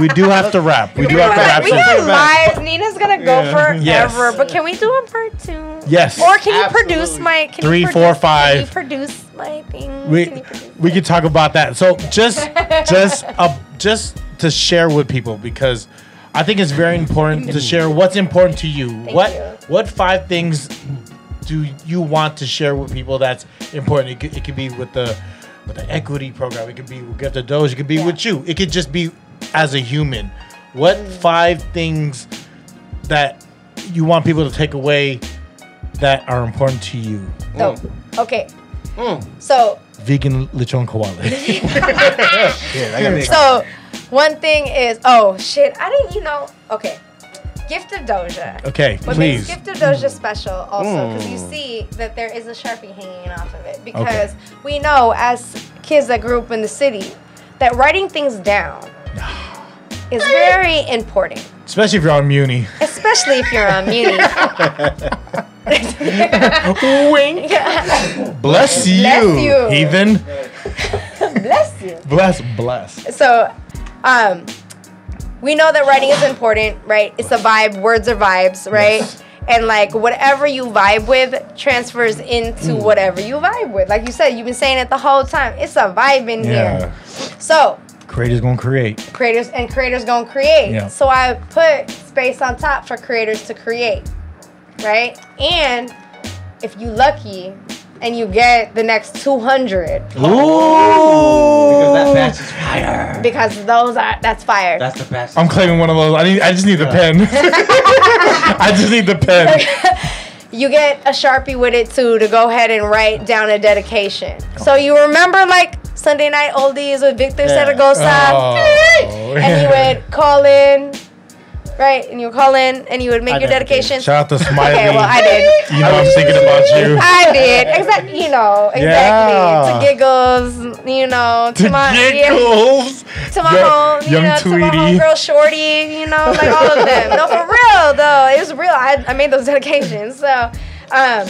We do have to wrap. We do have to wrap we soon. can live. Nina's gonna go Yeah. forever, Yes. but can we do a part two? Yes. Or can you produce my can Three, you four, produce, five. Can you produce my thing? we Can you produce we it? could talk about that. So just just <laughs> uh, just to share with people because I think it's very important to share what's important to you. what you. what five things do you want to share with people that's important? It could, it could be with the with the equity program. It could be with Gift of Doja. It could be Yeah. with you. It could just be as a human. What Mm. five things that you want people to take away that are important to you? So, okay. Mm. So Vegan lechon kawali. <laughs> <laughs> Yeah, I gotta so one thing is oh shit I didn't you know okay gift of Doja. Okay, What please. makes Gift of Doja special also because you Mm. see that there is a sharpie hanging off of it because we know as kids that grew up in the city that writing things down <sighs> is very important, Especially if you're on Muni. especially if you're on Muni. <laughs> Wink. <laughs> Bless you, Bless you. heathen. <laughs> Bless you. Bless, bless. So, um, we know that writing is important, right? It's a vibe. Words are vibes, right? Yes. And like whatever you vibe with transfers into Mm. whatever you vibe with. Like you said, you've been saying it the whole time. It's a vibe in Yeah. here. So Creators gonna create. creators and creators gonna create. Yeah. So I put space on top for creators to create, right? And if you lucky and you get the next 200 Ooh. Because that batch is fire. because those are that's fire. That's the batch. I'm claiming one of those. I need. I just need the pen. <laughs> I just need the pen. <laughs> you get a sharpie with it too to go ahead and write down a dedication. So you remember like Sunday night oldies with Victor Yeah. Saragosa, Oh. and you would call in right? And you would call in and you would make I your dedication. Shout out to Smiley. Okay, well, I did. You know I'm thinking about you. <laughs> I did. Exactly. You know, exactly. Yeah. To giggles, you know, to, To my yeah, to my Young- home, you young know, to my Tweety. homegirl Shorty, you know, like all of them. No, for real though, it was real. I, I made those <laughs> dedications. So, um,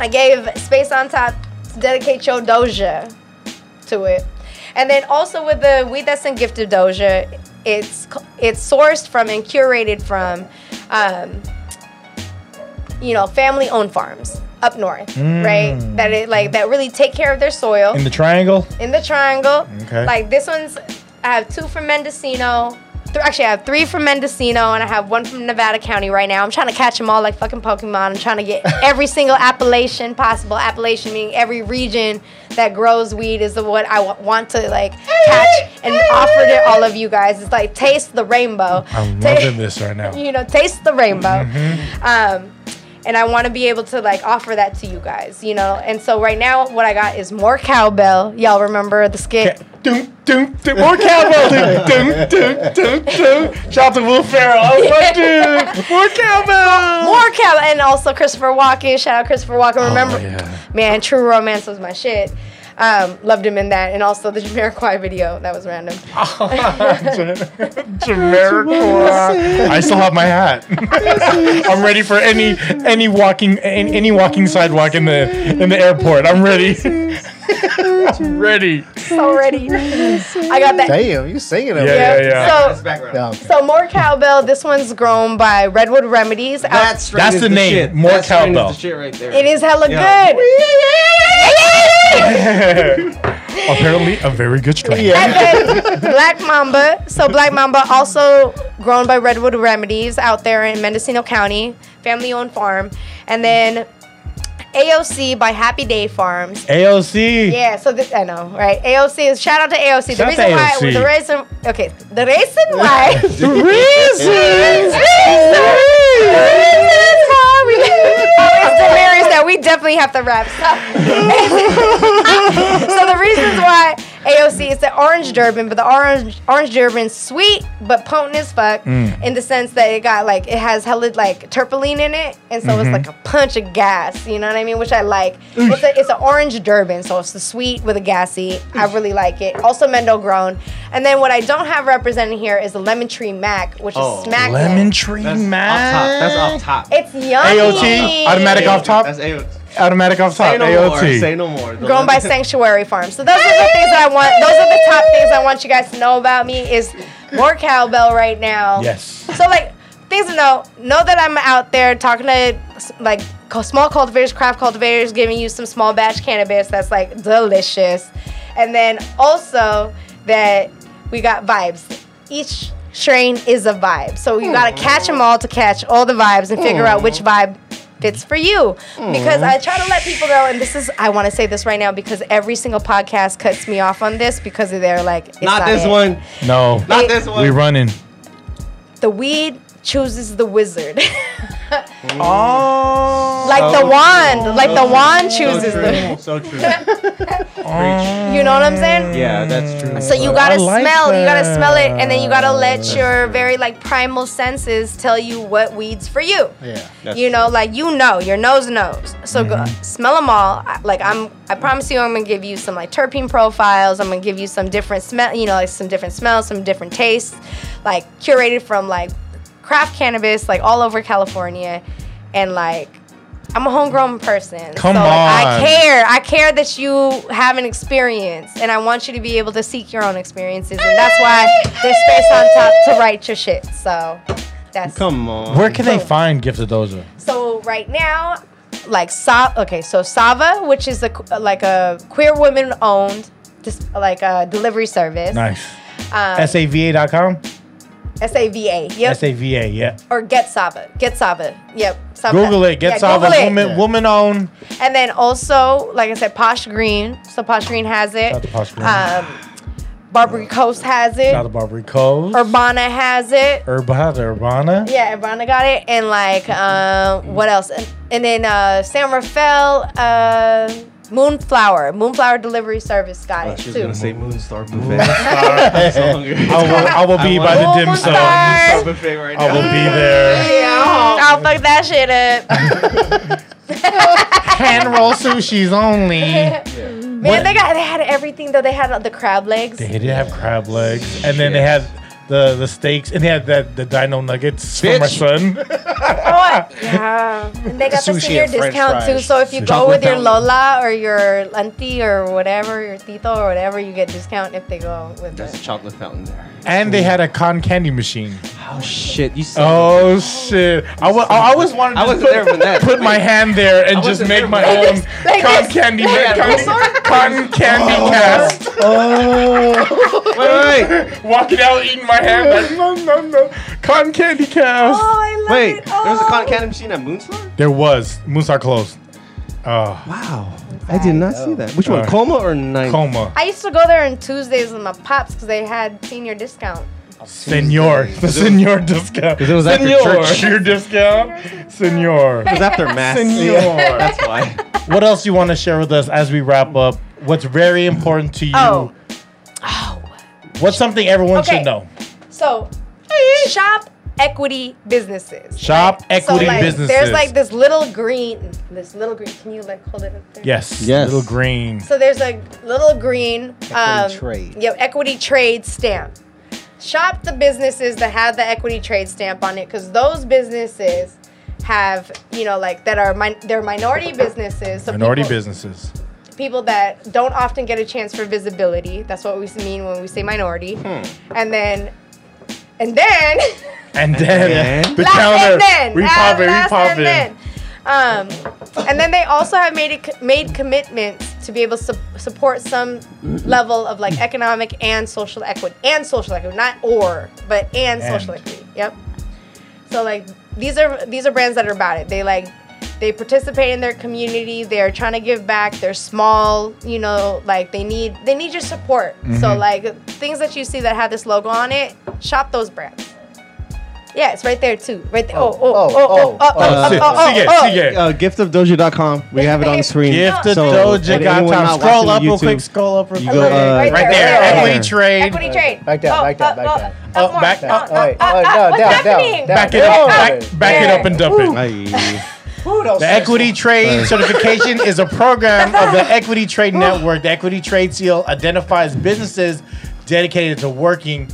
I gave Space on Top to dedicate your Doja to it, and then also with the weed that's in gifted Doja, it's it's sourced from and curated from, um, you know, family-owned farms up north, right? That it like that really take care of their soil In the triangle. in the triangle. Okay. Like this one's, I have two from Mendocino. Th- actually, I have three from Mendocino and I have one from Nevada County right now. I'm trying to catch them all like fucking Pokemon. I'm trying to get <laughs> every single appellation possible. Appellation meaning every region that grows weed is the what I want to like catch and offer to all of you guys. It's like taste the rainbow. I'm Ta- loving this right now. <laughs> you know, taste the rainbow. Mm-hmm. Um, and I want to be able to like offer that to you guys, you know. And so right now, what I got is more cowbell. Y'all remember the skit? Doom, doom, doom. More cowbell. Doom, doom, doom, doom, doom. Shout out to Will Ferrell. I was like, dude, more cowbell. <laughs> More cowbell, and also Christopher Walken. Shout out Christopher Walken. Oh, remember, Oh, yeah. man, True Romance was my shit. Um, loved him in that, and also the <laughs> Jamiroquai video. That was random. <laughs> Jamiroquai. I still have my hat. <laughs> I'm ready for any any walking any, any walking sidewalk in the in the airport. I'm ready. I'm ready. So ready. I got that. Damn, you singing it. Yeah, yeah, yeah. So, Yeah, okay. so more cowbell. This one's grown by Redwood Remedies. out- That That's is the name, Shit. more That strain is cowbell. the shit right there. It is hella Yeah. good. <laughs> Apparently, a very good strain. And then Black Mamba. So Black Mamba also grown by Redwood Remedies out there in Mendocino County, family-owned farm. And then AOC by Happy Day Farms. AOC. Yeah, so this I know, right? AOC is shout out to AOC. the Shout out reason to why AOC. the reason okay, the reason why <laughs> The reasons. <laughs> it's that we definitely have to wrap. So <laughs> the reasons why AOC It's the orange Durban, but the orange orange Durban's sweet but potent as fuck mm. in the sense that it got like it has hella like terpene in it, and so it's mm-hmm. like a punch of gas. You know what I mean? Which I like. It's a it's an orange Durban, so it's the sweet with a gassy. I really like it. Also Mendo grown, and then what I don't have represented here is the lemon tree mac, which Oh, is smack. Lemon tree That's man. off top. That's off top. It's yummy. AOT, automatic off top. That's AOT. Automatic off top. Say no AOT. more. Say no more. The grown by lemon- <laughs> Sanctuary Farm. So those are the things that I want. Those are the top things I want you guys to know about me. Is more cowbell right now. Yes. So like things to know. Know that I'm out there talking to like small cultivators, craft cultivators, giving you some small batch cannabis that's like delicious, and then also that we got vibes. Each strain is a vibe, so you gotta hmm. catch them all to catch all the vibes and figure out which hmm. vibe fits for you. Because I try to let people know, and this is I want to say this right now because every single podcast cuts me off on this because they're like, it's Not this it. one. No. Not this one. We're running. The weed chooses the wizard. <laughs> <laughs> Oh. like the So wand, like the oh. wand So chooses true. the. <laughs> So true. You know what I'm saying? Yeah, that's true. Mm. So you gotta like smell, you gotta smell it, and then you gotta let that. your very like primal senses tell you what weeds for you. Yeah. That's you know, true. like you know, your nose knows. So go, mm-hmm. smell them all. I- Like I'm, I promise you, I'm gonna give you some like terpene profiles. I'm gonna give you some different smell, you know, like some different smells, some different tastes, like curated from like craft cannabis, like all over California, and like. I'm a homegrown person. Come so, like, I care. I care that you have an experience, and I want you to be able to seek your own experiences, and that's why there's space on top to write your shit. So, that's Come on. Where can they find Gifted Doja? so right now, like Sa- okay, so Sava, which is a like a queer woman owned, just like a delivery service. Nice. Um, SAVA.com? S A V A. Yep. SAVA, yeah. or Get Sava. Get Sava. Yep. Sava. Google it. Get Yeah, Sava. Google it. Woman, Yeah. woman owned. And then also, like I said, Posh Green. So Posh Green has it. Shout out to Posh Green. Um, Barbary Coast has it. Shout out to Barbary Coast. Urbana has it. Urba, Urbana. Yeah, Urbana got it. And like, um, what else? And, and then uh, San Rafael, uh, Moonflower, Moonflower Delivery Service got Oh, it she was too. gonna say Moonstar Buffet. <laughs> I'm so hungry. I will, I will be by the dim sum. Moonstar. Moonstar Buffet right I now. will be there. <laughs> I'll fuck that shit up. <laughs> Hand roll sushi's only. Man, What- they got they had everything though. They had the crab legs. They did have crab legs, and then they had the the steaks, and they had that the dino nuggets for my Bitch. son. <laughs> Oh, yeah. And they got the Sushi senior and french discount too. fries. So if you Sushi. go Chocolate with your fountain. Lola or your auntie or whatever, your tito or whatever, you get discount if they go with There's a the. chocolate fountain there. And they had a cotton candy machine. Oh shit! You said. Oh shit! I wa- I always wanted to I wasn't put, there for that. put my hand there and just make my own. Like cotton candy, Yeah, cotton, cotton candy oh. cast. Oh. Wait, wait, wait. Walking out eating my hand like <laughs> no no no cotton candy cast. Oh, I love Wait, it. there was a Oh. cotton candy machine at Moonstar? There was Moonstar closed. Oh, Wow. I did not see that. Which one? Coma or Nine? coma, I used to go there on Tuesdays with my pops because they had senior discount. senor, the senor discount. 'Cause it was after church. your discount, senor. It was after mass. Senor. <laughs> That's why. What else you want to share with us as we wrap up? What's very important to you? Oh. Oh. What's something everyone Okay. should know? So, shop equity businesses. Shop equity so, like, businesses. There's like this little green, this little green. Can you like hold it up there? Yes. Yes. Little green. So there's a little green um, trade. Yep, equity trade stamp. Shop the businesses that have the equity trade stamp on it because those businesses have, you know, like that are min- they're minority businesses. So Minority people, businesses. people that don't often get a chance for visibility. That's what we mean when we say minority. Hmm. And then, and then. <laughs> And then And the Last counter. and then. We pop it. We pop it. Um, and then they also have made it, made commitments to be able to su- support some level of like economic and social equity and social equity, not or, but and, social equity. Yep. So like these are these are brands that are about it. They like they participate in their community. They're trying to give back. They're small, you know, like they need they need your support. Mm-hmm. So like things that you see that have this logo on it, shop those brands. Yeah, it's right there too. Right there. Oh, oh, oh, oh, oh, oh, Oh, oh, si- oh, sigue, oh, sigue. Uh, giftofdoja.com. We have it on the screen. Gift to So, Doja anyone got not time. Scroll watching up real YouTube, quick. Scroll up real You quick. go, Okay, uh, right right there, there. right Equity there. trade. Equity trade. Back down, Oh, back down, oh, back oh, down. oh, Oh, more. back- Oh, oh, oh, wait, oh, oh, oh, down, what's down, happening? down, Back it down. up. Oh. Back, back it up and dump it. Aye. Who knows? The Equity Trade Certification is a program of the <laughs> Equity Trade Network. The Equity Trade Seal identifies businesses dedicated to working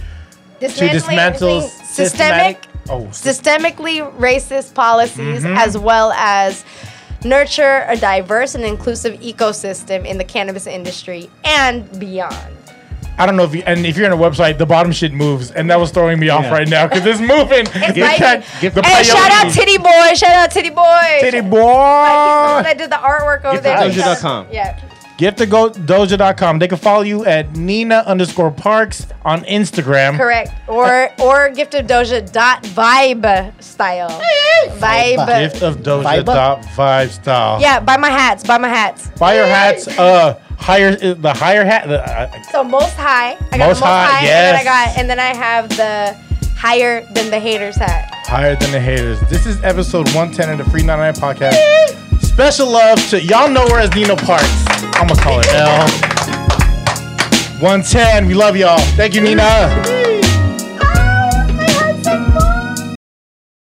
to dismantle Dismantling systematic. systemic, Oh, systemically racist policies Mm-hmm. as well as nurture a diverse and inclusive ecosystem in the cannabis industry and beyond. I don't know if you and if you're on a website, the bottom shit moves, and that was throwing me off Yeah. right now because it's moving. It's The like, cat- give- the hey, shout out peyote. Titty Boy! Shout out Titty Boy! Titty Like, boy. people that did the artwork over there. Giftofdoja.com. Yeah. Get to go They can follow you at Nina underscore Parks on Instagram. Correct. Or or gift of doja dot vibe style. Vibe. Gift of Doja dot vibe style. Yeah, buy my hats. Buy my hats. Buy your hats. Uh, higher uh, the higher hat. The, uh, So most high. I got Most the most high, high. yes. And then I got and then I have the higher than the haters hat. higher than the haters. This is episode 110 of the Free 99 podcast. Special love to y'all know her as Nina Parks. I'm gonna call her L. 110. We love y'all. Thank you, Nina.